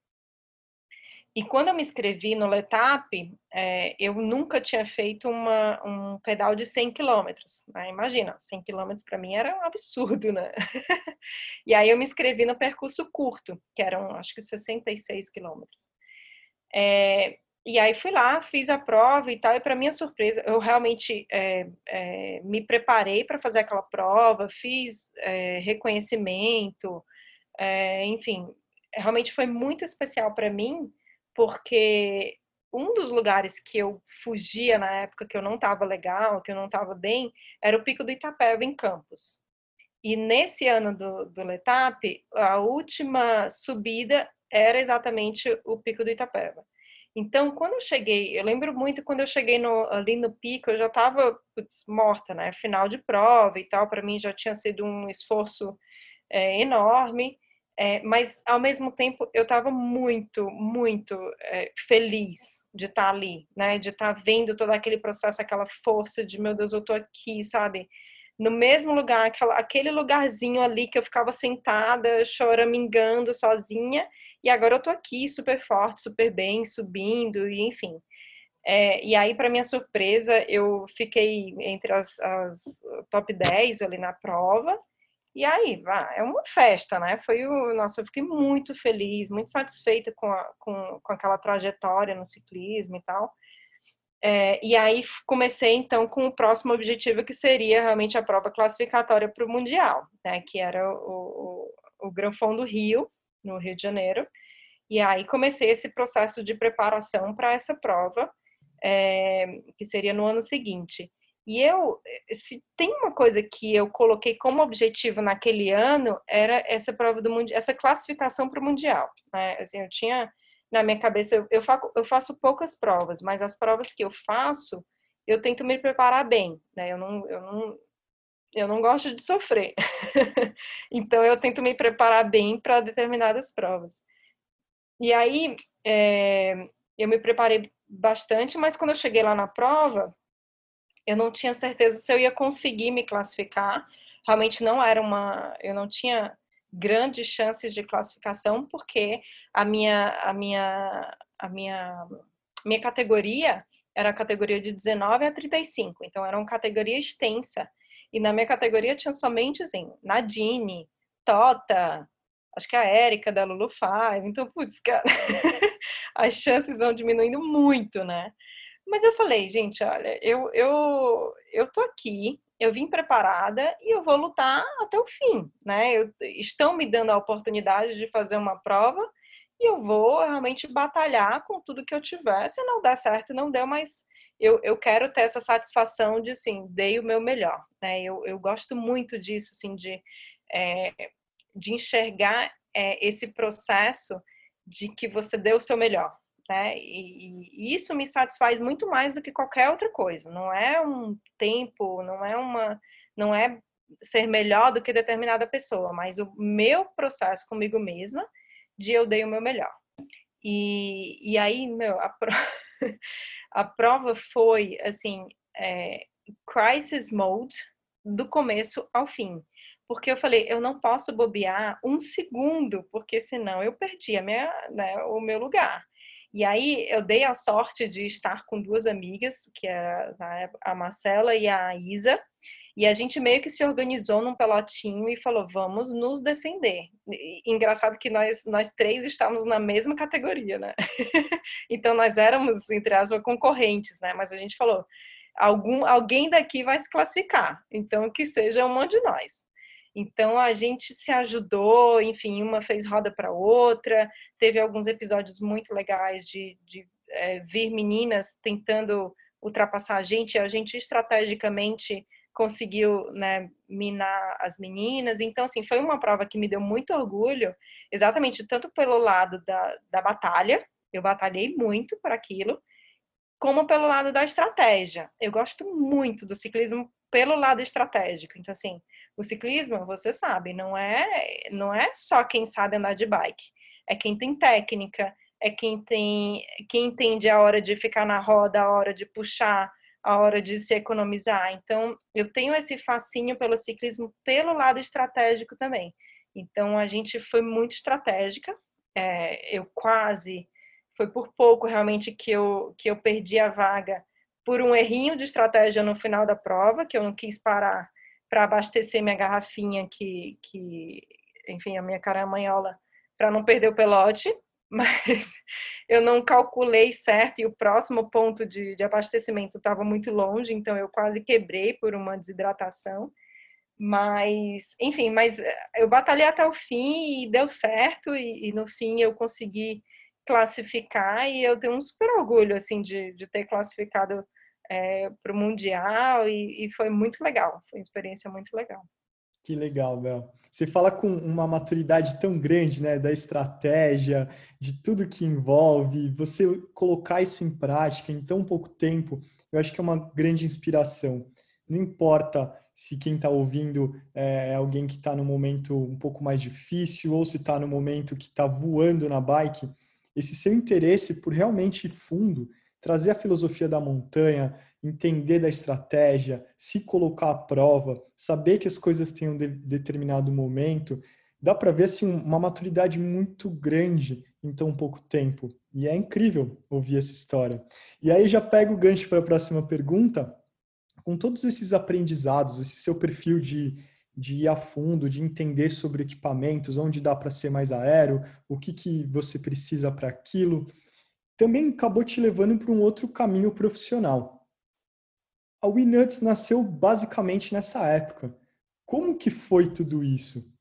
E quando eu me inscrevi no Letap, é, eu nunca tinha feito uma, um pedal de 100 quilômetros. Né? Imagina, 100 quilômetros para mim era um absurdo, né? e aí eu me inscrevi no percurso curto, que eram acho que 66 quilômetros. É, e aí fui lá, fiz a prova e tal, e para minha surpresa, eu realmente é, é, me preparei para fazer aquela prova, fiz é, reconhecimento, é, enfim, realmente foi muito especial para mim, porque um dos lugares que eu fugia na época que eu não estava legal, que eu não estava bem, era o Pico do Itapeva, em Campos. E nesse ano do, do Letap, a última subida era exatamente o Pico do Itapeva. Então, quando eu cheguei, eu lembro muito quando eu cheguei no, ali no pico, eu já estava morta, né? Final de prova e tal, para mim já tinha sido um esforço é, enorme. É, mas ao mesmo tempo eu estava muito, muito é, feliz de estar tá ali, né? De estar tá vendo todo aquele processo, aquela força de meu Deus, eu tô aqui, sabe? No mesmo lugar, aquela, aquele lugarzinho ali que eu ficava sentada, choramingando sozinha, e agora eu tô aqui super forte, super bem, subindo, e enfim. É, e aí, para minha surpresa, eu fiquei entre as, as top 10 ali na prova, e aí, é uma festa, né? Foi o. Nossa, eu fiquei muito feliz, muito satisfeita com, a, com, com aquela trajetória no ciclismo e tal. É, e aí comecei então com o próximo objetivo que seria realmente a prova classificatória para o Mundial, né? Que era o, o, o do Rio, no Rio de Janeiro. E aí comecei esse processo de preparação para essa prova, é, que seria no ano seguinte. E eu, se tem uma coisa que eu coloquei como objetivo naquele ano, era essa prova do mundial, essa classificação para o mundial. Né? Assim, eu tinha na minha cabeça, eu, eu, faço, eu faço poucas provas, mas as provas que eu faço, eu tento me preparar bem, né? Eu não, eu não, eu não gosto de sofrer. então eu tento me preparar bem para determinadas provas. E aí é, eu me preparei bastante, mas quando eu cheguei lá na prova, eu não tinha certeza se eu ia conseguir me classificar. realmente não era uma, eu não tinha grandes chances de classificação porque a minha a minha a minha minha categoria era a categoria de 19 a 35, então era uma categoria extensa. E na minha categoria tinha somente assim, Nadine, Tota, acho que a Érica da Lulu Five. Então, putz, cara, as chances vão diminuindo muito, né? Mas eu falei, gente, olha, eu, eu, eu tô aqui, eu vim preparada e eu vou lutar até o fim, né? Eu, estão me dando a oportunidade de fazer uma prova e eu vou realmente batalhar com tudo que eu tiver. Se não der certo, não deu, mas eu, eu quero ter essa satisfação de, assim, dei o meu melhor, né? Eu, eu gosto muito disso, assim, de, é, de enxergar é, esse processo de que você deu o seu melhor, né? E, e, isso me satisfaz muito mais do que qualquer outra coisa. Não é um tempo, não é uma, não é ser melhor do que determinada pessoa, mas o meu processo comigo mesma de eu dei o meu melhor. E, e aí, meu, a, pro... a prova foi, assim, é, crisis mode do começo ao fim. Porque eu falei, eu não posso bobear um segundo, porque senão eu perdi a minha, né, o meu lugar. E aí eu dei a sorte de estar com duas amigas, que é a Marcela e a Isa, e a gente meio que se organizou num pelotinho e falou, vamos nos defender. Engraçado que nós, nós três estávamos na mesma categoria, né? então nós éramos, entre aspas, concorrentes, né? Mas a gente falou, algum, alguém daqui vai se classificar, então que seja uma de nós. Então a gente se ajudou, enfim, uma fez roda para outra. Teve alguns episódios muito legais de, de é, vir meninas tentando ultrapassar a gente, a gente estrategicamente conseguiu né, minar as meninas. Então, assim, foi uma prova que me deu muito orgulho, exatamente tanto pelo lado da, da batalha, eu batalhei muito para aquilo, como pelo lado da estratégia. Eu gosto muito do ciclismo pelo lado estratégico. Então, assim, o ciclismo, você sabe, não é, não é só quem sabe andar de bike, é quem tem técnica, é quem tem, quem entende a hora de ficar na roda, a hora de puxar, a hora de se economizar. Então, eu tenho esse fascínio pelo ciclismo pelo lado estratégico também. Então, a gente foi muito estratégica. É, eu quase, foi por pouco realmente que eu, que eu perdi a vaga por um errinho de estratégia no final da prova, que eu não quis parar para abastecer minha garrafinha, que, que enfim, a minha caramanhola, para não perder o pelote. mas eu não calculei certo e o próximo ponto de, de abastecimento estava muito longe, então eu quase quebrei por uma desidratação. Mas, enfim, mas eh, eu batalhei até o fim e deu certo, e, e no fim eu consegui classificar e eu tenho um super orgulho assim de, de ter classificado é, eh, para o mundial e, e foi muito legal, foi uma experiência muito legal. Que legal, Bel. Você fala com uma maturidade tão grande, né, da estratégia, de tudo que envolve, você colocar isso em prática em tão pouco tempo, eu acho que é uma grande inspiração. Não importa se quem está ouvindo é alguém que está no momento um pouco mais difícil ou se está no momento que está voando na bike, esse seu interesse por realmente fundo, trazer a filosofia da montanha, entender da estratégia, se colocar à prova, saber que as coisas têm um de determinado momento, dá para ver assim, uma maturidade muito grande em tão pouco tempo. E é incrível ouvir essa história. E aí já pego o gancho para a próxima pergunta. Com todos esses aprendizados, esse seu perfil de, de ir a fundo, de entender sobre equipamentos, onde dá para ser mais aéreo, o que, que você precisa para aquilo, também acabou te levando para um outro caminho profissional a WeNuts nasceu basicamente nessa época. Como que foi tudo isso?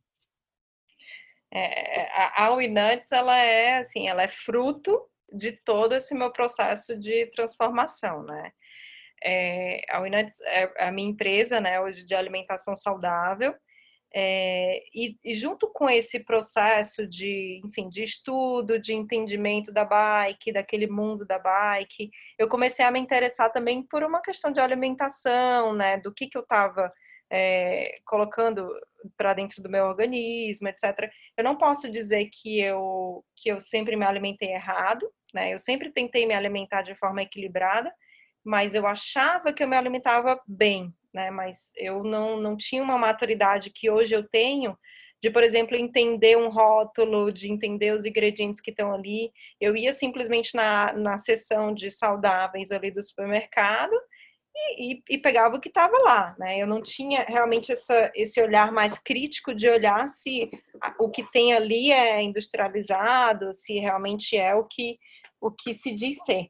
É, a, a WeNuts, ela é assim, ela é fruto de todo esse meu processo de transformação, né? É, a WeNuts é a minha empresa, né, hoje de alimentação saudável, é, e, e, junto com esse processo de, enfim, de estudo, de entendimento da bike, daquele mundo da bike, eu comecei a me interessar também por uma questão de alimentação, né, do que que eu estava é, colocando para dentro do meu organismo, etc. Eu não posso dizer que eu que eu sempre me alimentei errado, né? Eu sempre tentei me alimentar de forma equilibrada, mas eu achava que eu me alimentava bem, né? Mas eu não, não tinha uma maturidade que hoje eu tenho de, por exemplo, entender um rótulo, de entender os ingredientes que estão ali. Eu ia simplesmente na, na seção de saudáveis ali do supermercado e, e, e pegava o que estava lá, né? Eu não tinha realmente essa, esse olhar mais crítico de olhar se o que tem ali é industrializado, se realmente é o que, o que se diz ser.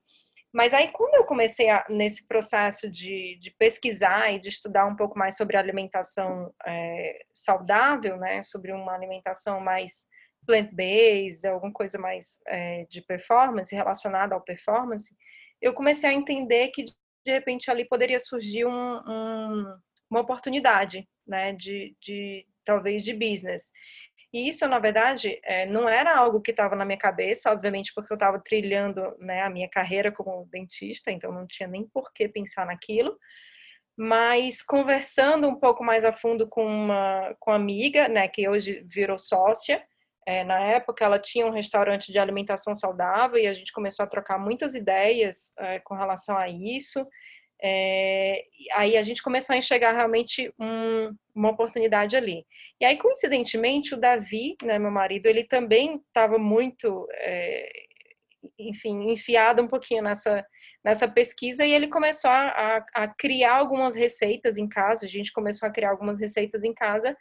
Mas aí, quando eu comecei a, nesse processo de, de, pesquisar e de estudar um pouco mais sobre alimentação é, saudável, né, sobre uma alimentação mais plant-based, alguma coisa mais é, de performance, relacionada ao performance, eu comecei a entender que, de repente, ali poderia surgir um, um, uma oportunidade, né, de, de talvez de business. E isso, na verdade, é, não era algo que estava na minha cabeça, obviamente, porque eu estava trilhando né, a minha carreira como dentista, então não tinha nem por que pensar naquilo. Mas conversando um pouco mais a fundo com uma, com uma amiga, né, que hoje virou sócia, é, na época ela tinha um restaurante de alimentação saudável e a gente começou a trocar muitas ideias é, com relação a isso. É, aí a gente começou a enxergar realmente um, uma oportunidade ali. E aí, coincidentemente, o Davi, né, meu marido, ele também estava muito, é, enfim, enfiado um pouquinho nessa, nessa pesquisa e ele começou a, a, a, criar algumas receitas em casa. A gente começou a criar algumas receitas em casa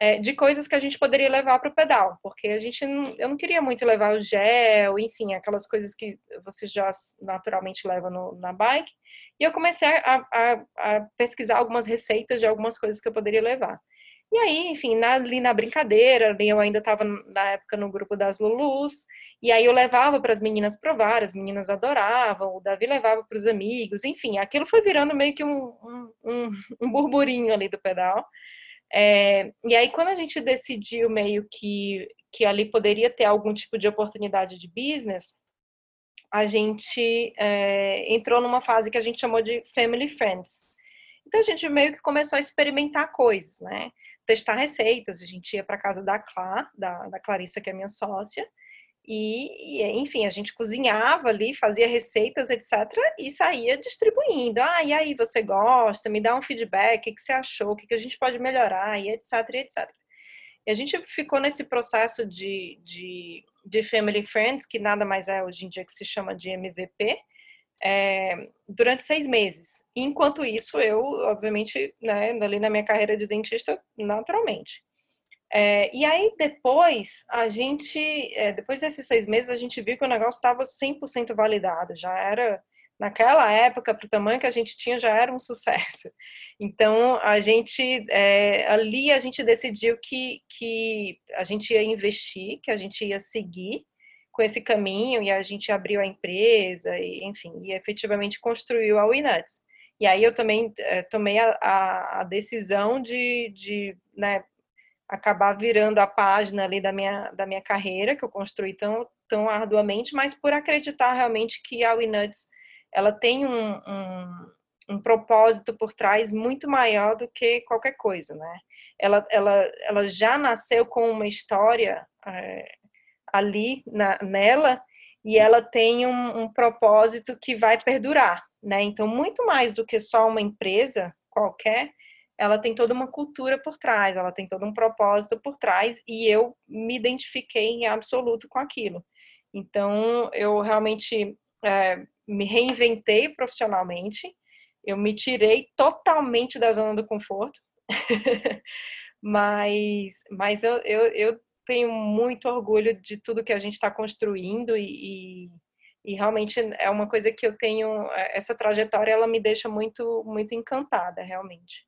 é, de coisas que a gente poderia levar para o pedal, porque a gente não, eu não queria muito levar o gel, enfim, aquelas coisas que você já naturalmente leva no, na bike. E eu comecei a, a, a, pesquisar algumas receitas de algumas coisas que eu poderia levar. E aí, enfim, na, ali na brincadeira, eu ainda estava na época no grupo das Lulus, e aí eu levava para as meninas provar, as meninas adoravam, o Davi levava para os amigos, enfim, aquilo foi virando meio que um, um, um burburinho ali do pedal. É, e aí, quando a gente decidiu meio que, que ali poderia ter algum tipo de oportunidade de business, a gente é, entrou numa fase que a gente chamou de Family Friends. Então, a gente meio que começou a experimentar coisas, né? Testar receitas. A gente ia para casa da Clá, da, da Clarissa, que é minha sócia, e, e, enfim, a gente cozinhava ali, fazia receitas, etc., e saía distribuindo. Ah, e aí, você gosta? Me dá um feedback, o que, que você achou? O que, que a gente pode melhorar? E etc, etc. E a gente ficou nesse processo de, de, de Family Friends, que nada mais é hoje em dia que se chama de MVP, é, durante seis meses. E, enquanto isso, eu, obviamente, né, ali na minha carreira de dentista, naturalmente. É, e aí depois, a gente, é, depois desses seis meses, a gente viu que o negócio estava 100% validado, já era, naquela época, para o tamanho que a gente tinha, já era um sucesso. Então, a gente, é, ali a gente decidiu que, que a gente ia investir, que a gente ia seguir com esse caminho, e a gente abriu a empresa, e, enfim, e efetivamente construiu a Winuts. E aí eu também é, tomei a, a, a, decisão de, de né, acabar virando a página ali da minha, da minha carreira, que eu construí tão, tão arduamente, mas por acreditar realmente que a Winuts, ela tem um, um, um, propósito por trás muito maior do que qualquer coisa, né? Ela, ela, ela já nasceu com uma história é, ali na, nela e ela tem um, um propósito que vai perdurar, né? Então, muito mais do que só uma empresa qualquer, ela tem toda uma cultura por trás, ela tem todo um propósito por trás e eu me identifiquei em absoluto com aquilo. Então, eu realmente é, me reinventei profissionalmente, eu me tirei totalmente da zona do conforto, mas, mas eu, eu, eu, tenho muito orgulho de tudo que a gente está construindo e, e, e realmente é uma coisa que eu tenho, é, essa trajetória ela me deixa muito, muito encantada, realmente.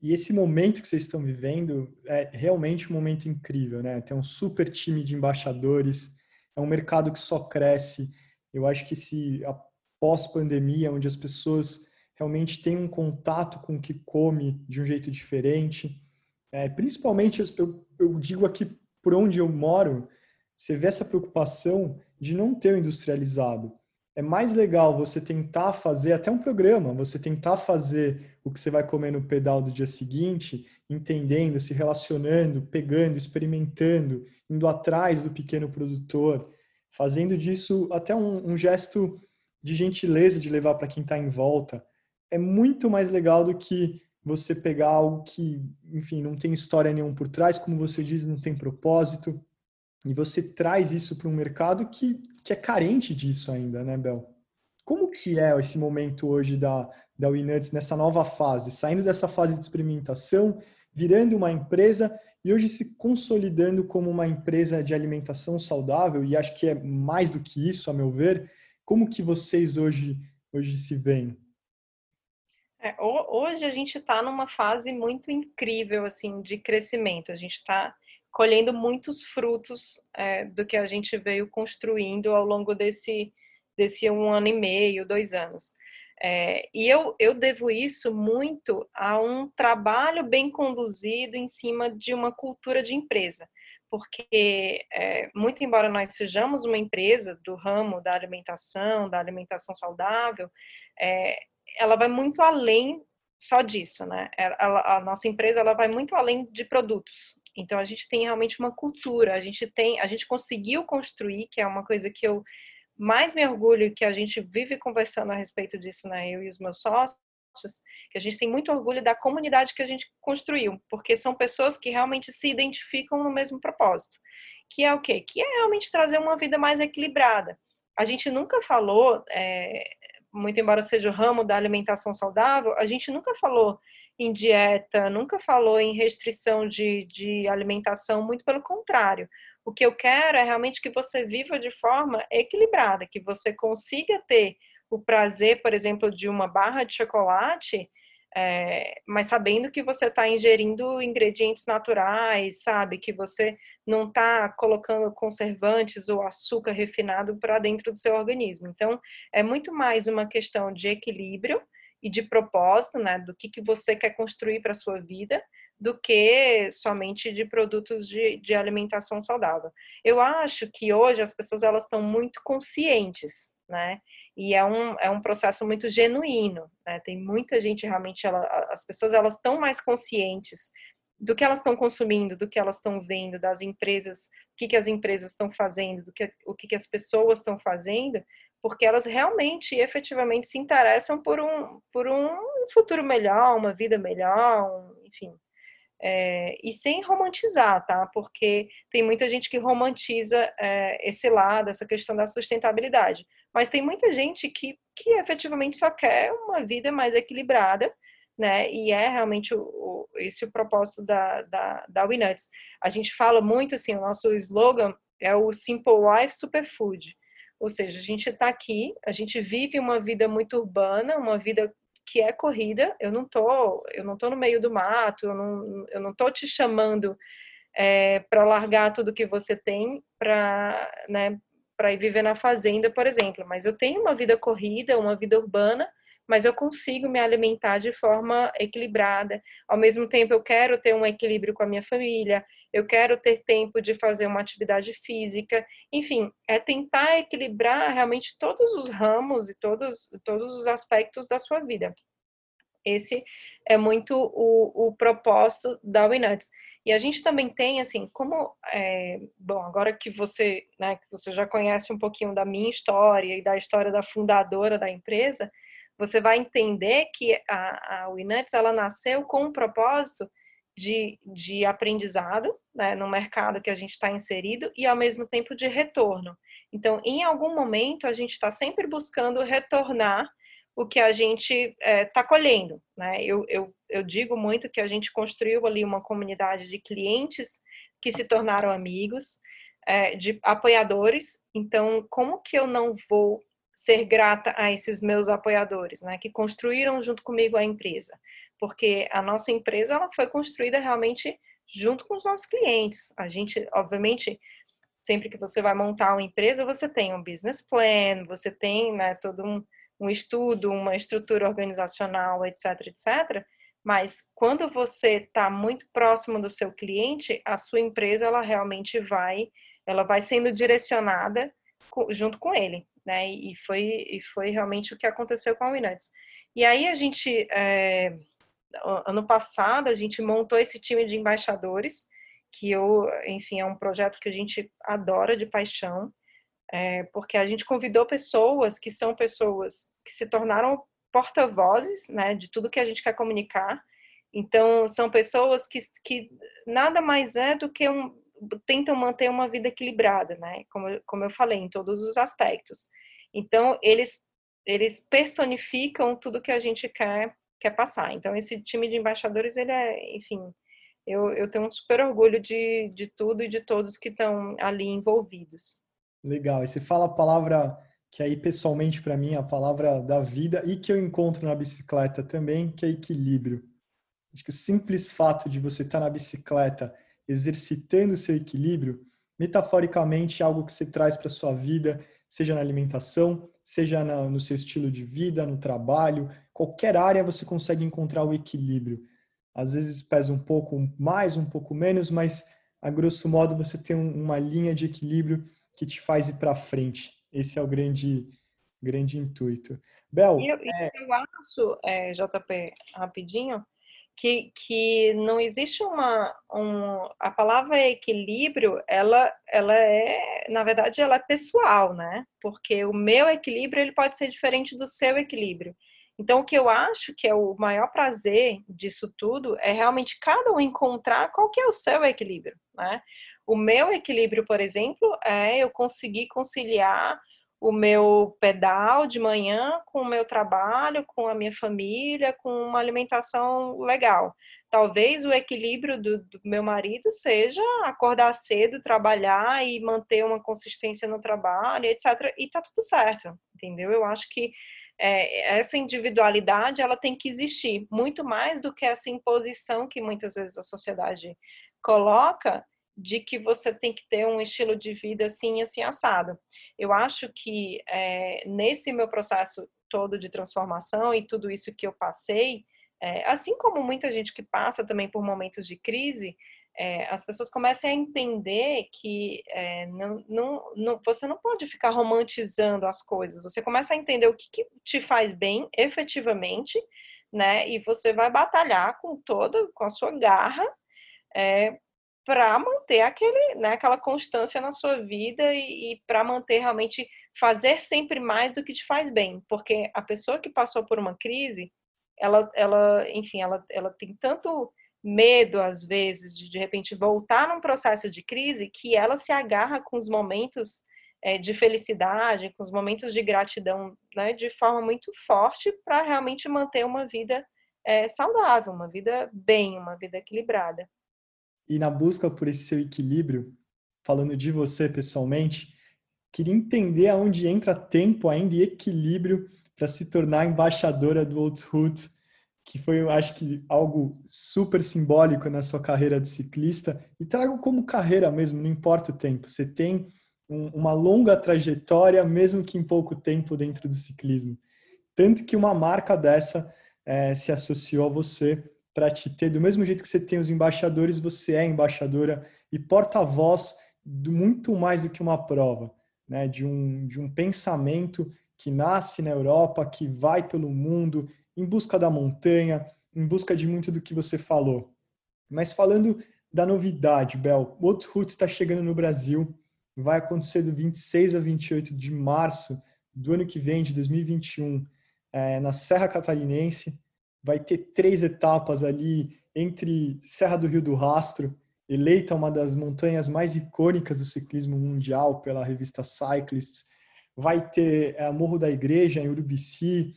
E esse momento que vocês estão vivendo é realmente um momento incrível, né? Tem um super time de embaixadores, é um mercado que só cresce. Eu acho que se após pandemia, onde as pessoas realmente têm um contato com o que come de um jeito diferente, é, principalmente eu, eu digo aqui por onde eu moro, você vê essa preocupação de não ter o industrializado é mais legal você tentar fazer até um programa, você tentar fazer o que você vai comer no pedal do dia seguinte, entendendo, se relacionando, pegando, experimentando, indo atrás do pequeno produtor, fazendo disso até um, um gesto de gentileza de levar para quem está em volta, é muito mais legal do que você pegar algo que, enfim, não tem história nenhuma por trás, como você diz, não tem propósito, e você traz isso para um mercado que, que é carente disso ainda, né, Bel? Como que é esse momento hoje da, da Winuts nessa nova fase, saindo dessa fase de experimentação, virando uma empresa e hoje se consolidando como uma empresa de alimentação saudável, e acho que é mais do que isso, a meu ver, como que vocês hoje, hoje se veem? É, hoje a gente está numa fase muito incrível assim de crescimento. A gente está colhendo muitos frutos é, do que a gente veio construindo ao longo desse desse um ano e meio, dois anos. É, e eu, eu devo isso muito a um trabalho bem conduzido em cima de uma cultura de empresa. Porque, é, muito embora nós sejamos uma empresa do ramo da alimentação, da alimentação saudável, é, ela vai muito além só disso, né? Ela, a nossa empresa ela vai muito além de produtos. Então a gente tem realmente uma cultura, a gente tem, a gente conseguiu construir, que é uma coisa que eu mais me orgulho que a gente vive conversando a respeito disso, né? Eu e os meus sócios, que a gente tem muito orgulho da comunidade que a gente construiu, porque são pessoas que realmente se identificam no mesmo propósito, que é o quê? Que é realmente trazer uma vida mais equilibrada. A gente nunca falou, é, muito embora seja o ramo da alimentação saudável, a gente nunca falou em dieta, nunca falou em restrição de, de alimentação, muito pelo contrário. O que eu quero é realmente que você viva de forma equilibrada, que você consiga ter o prazer, por exemplo, de uma barra de chocolate, é, mas sabendo que você está ingerindo ingredientes naturais, sabe? Que você não está colocando conservantes ou açúcar refinado para dentro do seu organismo. Então, é muito mais uma questão de equilíbrio e de propósito, né? Do que, que você quer construir para a sua vida, do que somente de produtos de, de alimentação saudável. Eu acho que hoje as pessoas elas estão muito conscientes, né? E é um, é um processo muito genuíno, né? Tem muita gente realmente, ela, as pessoas elas estão mais conscientes do que elas estão consumindo, do que elas estão vendo, das empresas, o que, que as empresas estão fazendo, do que, o que, que as pessoas estão fazendo, porque elas realmente e efetivamente se interessam por um, por um futuro melhor, uma vida melhor, um, enfim, é, e sem romantizar, tá? Porque tem muita gente que romantiza é, esse lado, essa questão da sustentabilidade. Mas tem muita gente que, que efetivamente só quer uma vida mais equilibrada, né? E é realmente o, o, esse o propósito da, da, da Winuts. A gente fala muito assim, o nosso slogan é o Simple Life Superfood. Ou seja, a gente está aqui, a gente vive uma vida muito urbana, uma vida que é corrida. Eu não tô, eu não tô no meio do mato, eu não, eu não tô te chamando é, para largar tudo que você tem para, né, para ir viver na fazenda, por exemplo. Mas eu tenho uma vida corrida, uma vida urbana, mas eu consigo me alimentar de forma equilibrada. Ao mesmo tempo, eu quero ter um equilíbrio com a minha família, eu quero ter tempo de fazer uma atividade física. Enfim, é tentar equilibrar realmente todos os ramos e todos, todos os aspectos da sua vida. Esse é muito o, o propósito da Winuts. E a gente também tem, assim, como, é, bom, agora que você, né, que você já conhece um pouquinho da minha história e da história da fundadora da empresa, você vai entender que a, a ela nasceu com um propósito de, de aprendizado, né, no mercado que a gente está inserido, e ao mesmo tempo de retorno. Então, em algum momento, a gente está sempre buscando retornar o que a gente está é, tá colhendo. Né? Eu, eu, eu digo muito que a gente construiu ali uma comunidade de clientes que se tornaram amigos, é, de apoiadores. Então, como que eu não vou ser grata a esses meus apoiadores, né, que construíram junto comigo a empresa, porque a nossa empresa ela foi construída realmente junto com os nossos clientes. A gente, obviamente, sempre que você vai montar uma empresa, você tem um business plan, você tem né, todo um, um estudo, uma estrutura organizacional, etc, etc. Mas quando você está muito próximo do seu cliente, a sua empresa ela realmente vai, ela vai sendo direcionada junto com ele né? E foi, e foi realmente o que aconteceu com a Winuts. E aí a gente, é, ano passado, a gente montou esse time de embaixadores, que eu, enfim, é um projeto que a gente adora de paixão. é, porque a gente convidou pessoas que são pessoas que se tornaram porta-vozes né, de tudo que a gente quer comunicar. Então, são pessoas que, que nada mais é do que um, tentam manter uma vida equilibrada, né? Como, como eu falei, em todos os aspectos. Então, eles, eles personificam tudo que a gente quer, quer passar. Então, esse time de embaixadores, ele é, enfim, eu, eu tenho um super orgulho de, de tudo e de todos que estão ali envolvidos. Legal. E você fala a palavra que aí pessoalmente para mim é a palavra da vida e que eu encontro na bicicleta também, que é equilíbrio. Acho que o simples fato de você estar na bicicleta exercitando o seu equilíbrio, metaforicamente algo que você traz para sua vida, seja na alimentação, seja no seu estilo de vida, no trabalho, qualquer área você consegue encontrar o equilíbrio. Às vezes pesa um pouco mais, um pouco menos, mas a grosso modo você tem uma linha de equilíbrio que te faz ir para frente. Esse é o grande, grande intuito. Bel, eu, é... eu acho, é, JP, rapidinho, que, que não existe uma um, a palavra equilíbrio ela ela é na verdade ela é pessoal né? Porque o meu equilíbrio ele pode ser diferente do seu equilíbrio. Então o que eu acho que é o maior prazer disso tudo é realmente cada um encontrar qual que é o seu equilíbrio né? O meu equilíbrio por exemplo é eu conseguir conciliar o meu pedal de manhã com o meu trabalho, com a minha família, com uma alimentação legal. Talvez o equilíbrio do, do, meu marido seja acordar cedo, trabalhar e manter uma consistência no trabalho, etc. E tá tudo certo, entendeu? Eu acho que é, essa individualidade ela tem que existir muito mais do que essa imposição que muitas vezes a sociedade coloca de que você tem que ter um estilo de vida assim, assim, assado. Eu acho que é, nesse meu processo todo de transformação e tudo isso que eu passei, é, assim como muita gente que passa também por momentos de crise, é, as pessoas começam a entender que não, não, não, você não pode ficar romantizando as coisas. Você começa a entender o que, que te faz bem, efetivamente, né? E você vai batalhar com todo, com a sua garra, é, para manter aquele, né, aquela constância na sua vida e, e para manter realmente fazer sempre mais do que te faz bem, porque a pessoa que passou por uma crise, ela, ela, enfim, ela, ela tem tanto medo às vezes de de repente voltar num processo de crise que ela se agarra com os momentos é, de felicidade, com os momentos de gratidão, né, de forma muito forte para realmente manter uma vida é, saudável, uma vida bem, uma vida equilibrada e na busca por esse seu equilíbrio, falando de você pessoalmente, queria entender aonde entra tempo ainda e equilíbrio para se tornar embaixadora do Old Hood, que foi, eu acho que, algo super simbólico na sua carreira de ciclista, e trago como carreira mesmo, não importa o tempo. Você tem um, uma longa trajetória, mesmo que em pouco tempo dentro do ciclismo. Tanto que uma marca dessa é, se associou a você para te ter, do mesmo jeito que você tem os embaixadores, você é embaixadora e porta-voz de muito mais do que uma prova, né? de, um, de um pensamento que nasce na Europa, que vai pelo mundo, em busca da montanha, em busca de muito do que você falou. Mas falando da novidade, Bel, o Route está chegando no Brasil, vai acontecer do 26 a 28 de março do ano que vem, de 2021, é, na Serra Catarinense vai ter três etapas ali entre Serra do Rio do Rastro, eleita uma das montanhas mais icônicas do ciclismo mundial pela revista Cyclists, vai ter é, Morro da Igreja em Urubici,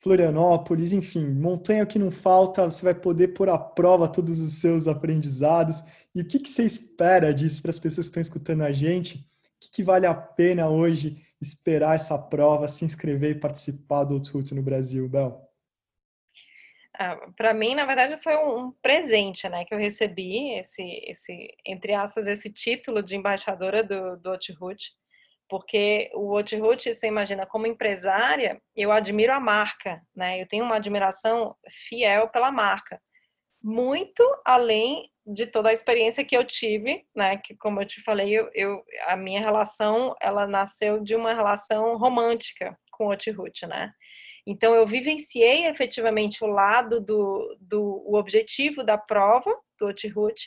Florianópolis, enfim, montanha que não falta, você vai poder pôr à prova todos os seus aprendizados. E o que, que você espera disso para as pessoas que estão escutando a gente? O que, que vale a pena hoje esperar essa prova, se inscrever e participar do Outroute no Brasil, Bel? Ah, para mim, na verdade, foi um presente, né, que eu recebi esse, esse entre aspas, esse título de embaixadora do, do Outroot, porque o Outroot, você imagina, como empresária, eu admiro a marca, né, eu tenho uma admiração fiel pela marca, muito além de toda a experiência que eu tive, né, que como eu te falei, eu, eu a minha relação, ela nasceu de uma relação romântica com o Outroot, né, então, eu vivenciei efetivamente o lado do, do o objetivo da prova do Otirut,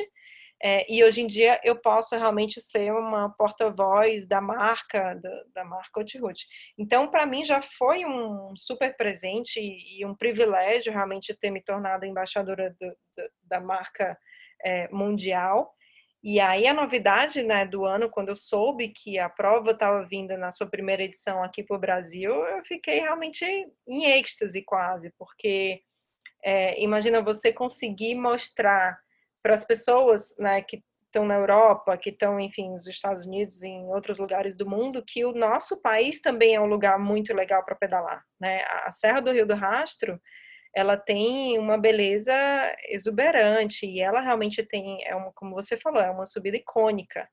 É, e hoje em dia eu posso realmente ser uma porta-voz da marca, da, da marca Outroot. Então, para mim já foi um super presente e, e, um privilégio realmente ter me tornado embaixadora do, do, da marca é, mundial. E aí a novidade né, do ano, quando eu soube que a prova estava vindo na sua primeira edição aqui para o Brasil, eu fiquei realmente em êxtase quase, porque é, imagina você conseguir mostrar para as pessoas né, que estão na Europa, que estão, enfim, nos Estados Unidos e em outros lugares do mundo, que o nosso país também é um lugar muito legal para pedalar. Né? A Serra do Rio do Rastro, ela tem uma beleza exuberante e ela realmente tem, é uma, como você falou, é uma subida icônica,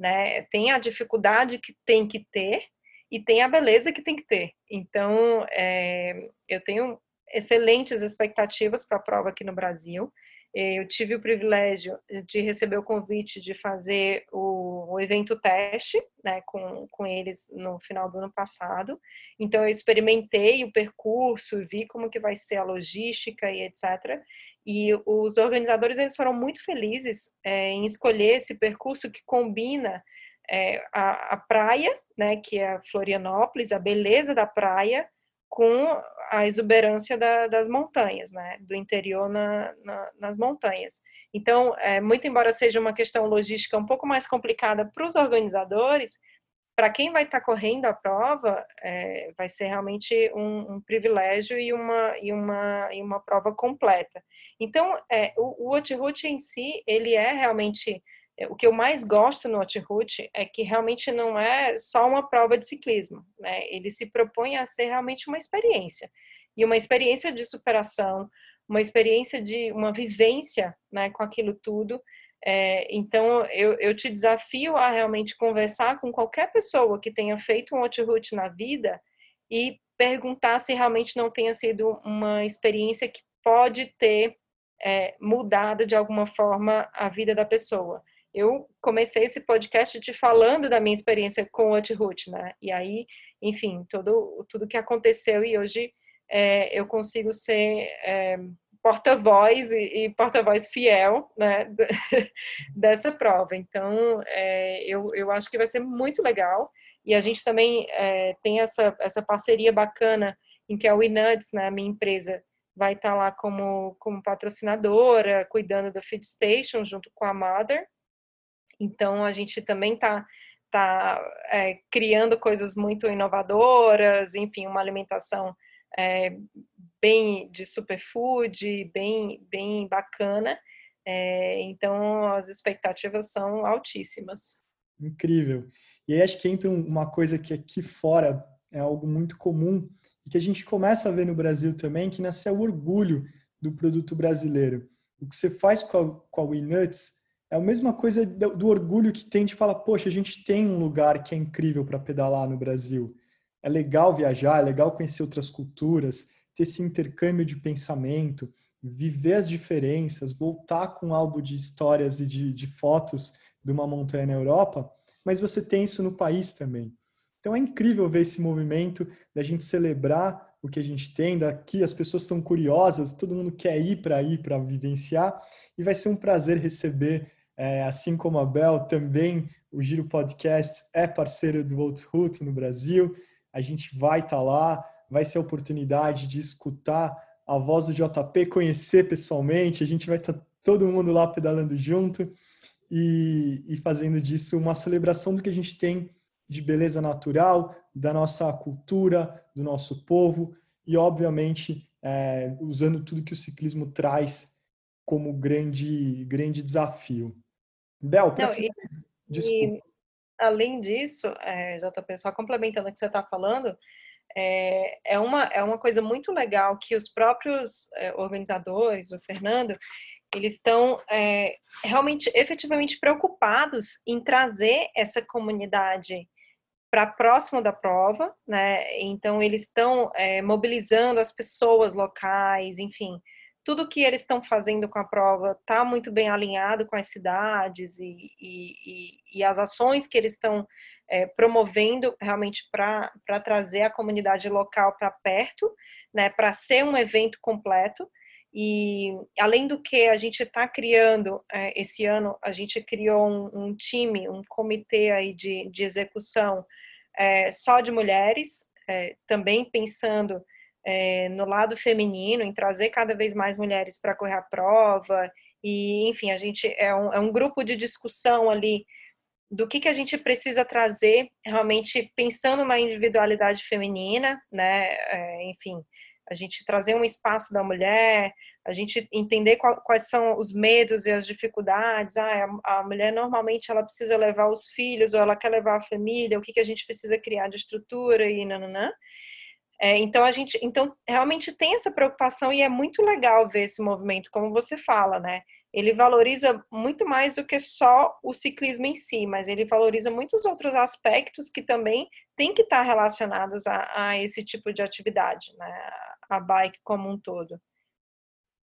né? Tem a dificuldade que tem que ter e tem a beleza que tem que ter. Então, é, eu tenho excelentes expectativas para a prova aqui no Brasil. Eu tive o privilégio de receber o convite de fazer o, o, evento teste né, com, com eles no final do ano passado. Então, eu experimentei o percurso, vi como que vai ser a logística e etc. E os organizadores eles foram muito felizes é, em escolher esse percurso que combina é, a, a praia, né, que é Florianópolis, a beleza da praia, com a exuberância da, das montanhas, né, do interior na, na, nas montanhas. Então, é, muito embora seja uma questão logística um pouco mais complicada para os organizadores, para quem vai estar tá correndo a prova, é, vai ser realmente um, um, privilégio e uma, e, uma, e uma prova completa. Então, é, o, o Outroot em si, ele é realmente o que eu mais gosto no Outroot é que realmente não é só uma prova de ciclismo, né? Ele se propõe a ser realmente uma experiência e uma experiência de superação, uma experiência de uma vivência, né, com aquilo tudo. É, então, eu, eu te desafio a realmente conversar com qualquer pessoa que tenha feito um Outroot na vida e perguntar se realmente não tenha sido uma experiência que pode ter é, mudado de alguma forma a vida da pessoa eu comecei esse podcast te falando da minha experiência com o Outroot, né? E aí, enfim, todo, tudo que aconteceu e hoje é, eu consigo ser é, porta-voz e, e porta-voz fiel né, dessa prova. Então, é, eu, eu acho que vai ser muito legal. E a gente também é, tem essa, essa parceria bacana em que a WeNuts, né, a minha empresa, vai estar lá como, como patrocinadora, cuidando da Feed Station junto com a Mother. Então, a gente também está tá, é, criando coisas muito inovadoras, enfim, uma alimentação é, bem de superfood, bem, bem bacana. É, então, as expectativas são altíssimas. Incrível. E aí acho que entra uma coisa que aqui fora é algo muito comum e que a gente começa a ver no Brasil também, que nasce o orgulho do produto brasileiro. O que você faz com a, com a WeNuts é a mesma coisa do, orgulho que tem de falar, poxa, a gente tem um lugar que é incrível para pedalar no Brasil. É legal viajar, é legal conhecer outras culturas, ter esse intercâmbio de pensamento, viver as diferenças, voltar com um álbum de histórias e de, de fotos de uma montanha na Europa, mas você tem isso no país também. Então é incrível ver esse movimento da gente celebrar o que a gente tem daqui, as pessoas estão curiosas, todo mundo quer ir para ir para vivenciar e vai ser um prazer receber é, assim como a Bel, também o Giro Podcast é parceiro do Outroot no Brasil. A gente vai estar tá lá, vai ser a oportunidade de escutar a voz do JP, conhecer pessoalmente. A gente vai estar tá todo mundo lá pedalando junto e, e fazendo disso uma celebração do que a gente tem de beleza natural, da nossa cultura, do nosso povo e, obviamente, é, usando tudo que o ciclismo traz como grande, grande desafio. Bel, para Desculpa. além disso, é, JP, só complementando o que você está falando, é, é, uma, é uma coisa muito legal que os próprios é, organizadores, o Fernando, eles estão é, realmente, efetivamente preocupados em trazer essa comunidade para próximo da prova, né? Então eles estão é, mobilizando as pessoas locais, enfim, tudo que eles estão fazendo com a prova está muito bem alinhado com as cidades e, e, e as ações que eles estão é, promovendo realmente para trazer a comunidade local para perto, né, para ser um evento completo. E além do que a gente está criando é, esse ano, a gente criou um, um, time, um comitê aí de, de execução é, só de mulheres, é, também pensando é, no lado feminino, em trazer cada vez mais mulheres para correr a prova. E, enfim, a gente é um, é um grupo de discussão ali do que, que a gente precisa trazer, realmente pensando na individualidade feminina, né? É, enfim, a gente trazer um espaço da mulher, a gente entender qual, quais são os medos e as dificuldades. Ah, a, a, mulher normalmente ela precisa levar os filhos ou ela quer levar a família, o que, que a gente precisa criar de estrutura e nananã. É, então a gente, então realmente tem essa preocupação e é muito legal ver esse movimento, como você fala, né? Ele valoriza muito mais do que só o ciclismo em si, mas ele valoriza muitos outros aspectos que também têm que estar relacionados a, a esse tipo de atividade, né? A bike como um todo.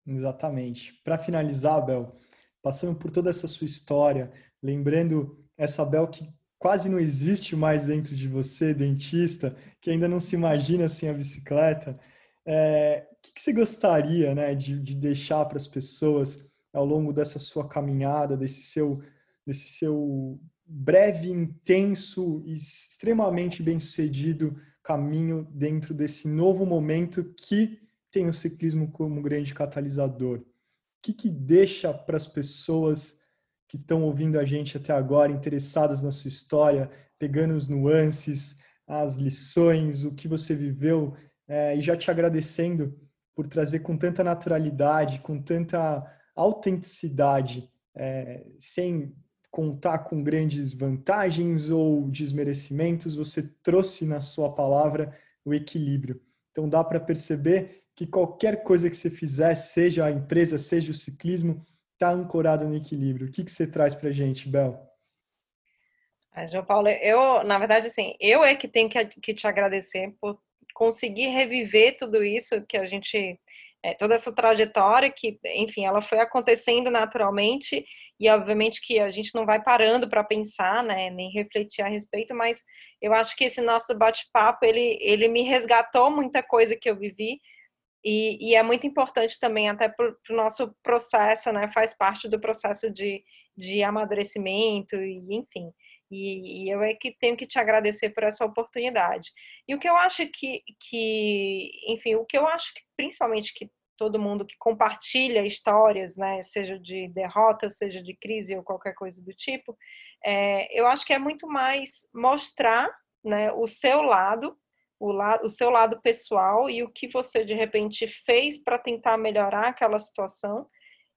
Exatamente. Para finalizar, Bel, passando por toda essa sua história, lembrando essa Bel que quase não existe mais dentro de você, dentista, que ainda não se imagina sem a bicicleta, é, o que, que, você gostaria né, de, de deixar para as pessoas ao longo dessa sua caminhada, desse seu, desse seu breve, intenso e extremamente bem-sucedido caminho dentro desse novo momento que tem o ciclismo como grande catalisador? O que, que deixa para as pessoas que estão ouvindo a gente até agora, interessadas na sua história, pegando os nuances, as lições, o que você viveu, é, e já te agradecendo por trazer com tanta naturalidade, com tanta autenticidade, é, sem contar com grandes vantagens ou desmerecimentos, você trouxe na sua palavra o equilíbrio. Então dá para perceber que qualquer coisa que você fizer, seja a empresa, seja o ciclismo, está ancorado no equilíbrio. O que, que você traz para gente, Bel? João Paulo, eu, na verdade, assim, eu é que tenho que, que te agradecer por conseguir reviver tudo isso que a gente, é, toda essa trajetória que, enfim, ela foi acontecendo naturalmente e obviamente que a gente não vai parando para pensar, né, nem refletir a respeito, mas eu acho que esse nosso bate-papo ele, ele me resgatou muita coisa que eu vivi e, e, é muito importante também, até para o nosso processo, né? Faz parte do processo de, de amadurecimento, e enfim. E, e, eu é que tenho que te agradecer por essa oportunidade. E o que eu acho que, que enfim, o que eu acho que principalmente que todo mundo que compartilha histórias, né, seja de derrota, seja de crise ou qualquer coisa do tipo, é, eu acho que é muito mais mostrar né, o seu lado o, o seu lado pessoal e o que você de repente fez para tentar melhorar aquela situação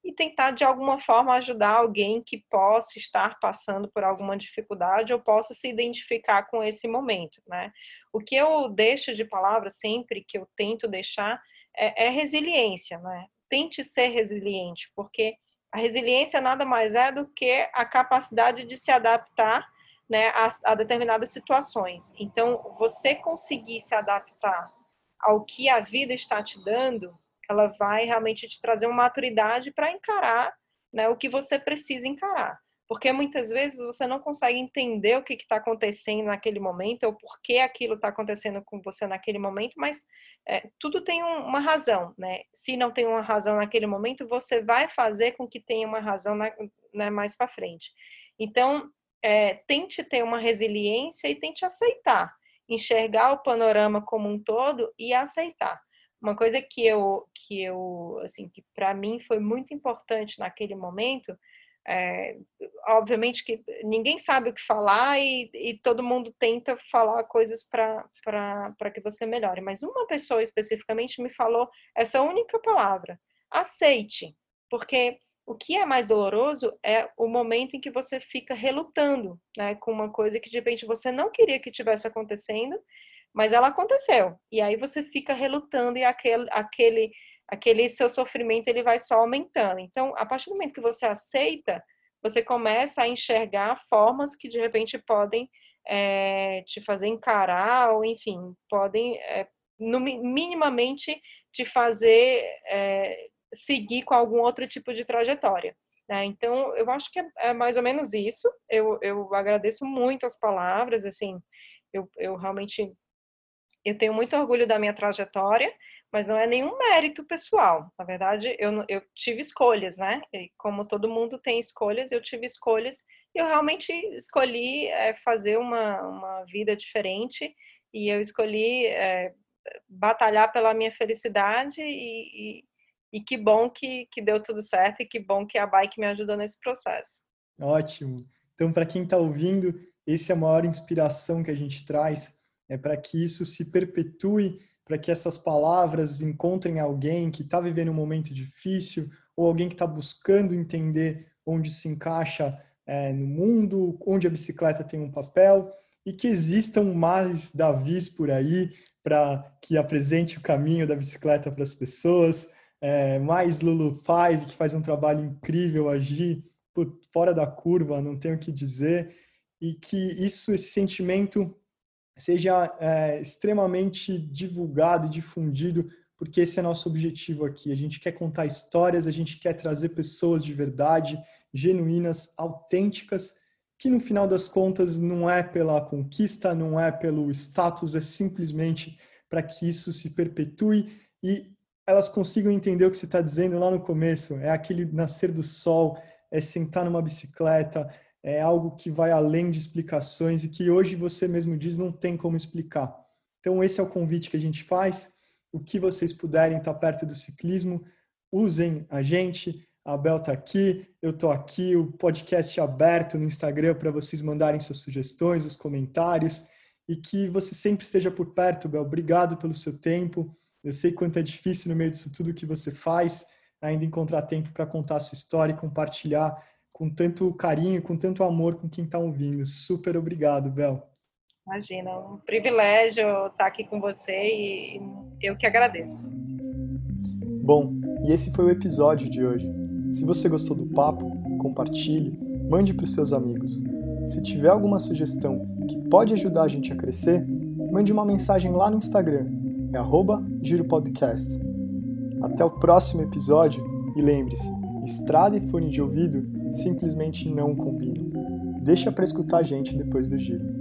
e tentar de alguma forma ajudar alguém que possa estar passando por alguma dificuldade ou possa se identificar com esse momento, né? O que eu deixo de palavra sempre que eu tento deixar é, é resiliência, né? Tente ser resiliente, porque a resiliência nada mais é do que a capacidade de se adaptar né, a, a determinadas situações. Então, você conseguir se adaptar ao que a vida está te dando, ela vai realmente te trazer uma maturidade para encarar né, o que você precisa encarar. Porque muitas vezes você não consegue entender o que está acontecendo naquele momento ou por que aquilo está acontecendo com você naquele momento, mas é, tudo tem um, uma razão, né? Se não tem uma razão naquele momento, você vai fazer com que tenha uma razão na, né, mais para frente. Então, é, tente ter uma resiliência e tente aceitar, enxergar o panorama como um todo e aceitar. Uma coisa que eu, que eu, assim, que para mim foi muito importante naquele momento, é, obviamente que ninguém sabe o que falar e, e todo mundo tenta falar coisas para que você melhore, mas uma pessoa especificamente me falou essa única palavra: aceite, porque o que é mais doloroso é o momento em que você fica relutando, né, com uma coisa que de repente você não queria que tivesse acontecendo, mas ela aconteceu. E aí você fica relutando e aquele aquele aquele seu sofrimento ele vai só aumentando. Então, a partir do momento que você aceita, você começa a enxergar formas que de repente podem é, te fazer encarar ou enfim podem é, no, minimamente te fazer é, seguir com algum outro tipo de trajetória. Né? Então, eu acho que é, é, mais ou menos isso. Eu, eu agradeço muito as palavras, assim, eu, eu realmente eu tenho muito orgulho da minha trajetória, mas não é nenhum mérito pessoal. Na verdade, eu, eu tive escolhas, né? E como todo mundo tem escolhas, eu tive escolhas e eu realmente escolhi é, fazer uma, uma vida diferente e eu escolhi é, batalhar pela minha felicidade e, e, e, que bom que, que deu tudo certo e que bom que a bike me ajudou nesse processo. Ótimo. Então, para quem está ouvindo, essa é a maior inspiração que a gente traz, é para que isso se perpetue, para que essas palavras encontrem alguém que está vivendo um momento difícil ou alguém que está buscando entender onde se encaixa é, no mundo, onde a bicicleta tem um papel e que existam mais Davis por aí para que apresente o caminho da bicicleta para as pessoas, é, mais Lulu Five que faz um trabalho incrível, agir fora da curva, não tenho o que dizer, e que isso, esse sentimento seja é, extremamente divulgado e difundido, porque esse é nosso objetivo aqui. A gente quer contar histórias, a gente quer trazer pessoas de verdade, genuínas, autênticas, que no final das contas não é pela conquista, não é pelo status, é simplesmente para que isso se perpetue e elas consigam entender o que você está dizendo lá no começo. É aquele nascer do sol, é sentar numa bicicleta, é algo que vai além de explicações e que hoje você mesmo diz não tem como explicar. Então esse é o convite que a gente faz. O que vocês puderem estar perto do ciclismo, usem a gente, a Bel está aqui, eu estou aqui, o podcast é aberto no Instagram para vocês mandarem suas sugestões, os comentários e que você sempre esteja por perto, Bel. Obrigado pelo seu tempo. Eu sei quanto é difícil no meio disso tudo que você faz, ainda encontrar tempo para contar a sua história e compartilhar com tanto carinho, com tanto amor com quem está ouvindo. Super obrigado, Bel. Imagina, um privilégio estar aqui com você e eu que agradeço. Bom, e esse foi o episódio de hoje. Se você gostou do papo, compartilhe, mande para os seus amigos. Se tiver alguma sugestão que pode ajudar a gente a crescer, mande uma mensagem lá no Instagram, é giropodcast. Até o próximo episódio e lembre-se, estrada e fone de ouvido simplesmente não combinam. Deixa para escutar a gente depois do giro.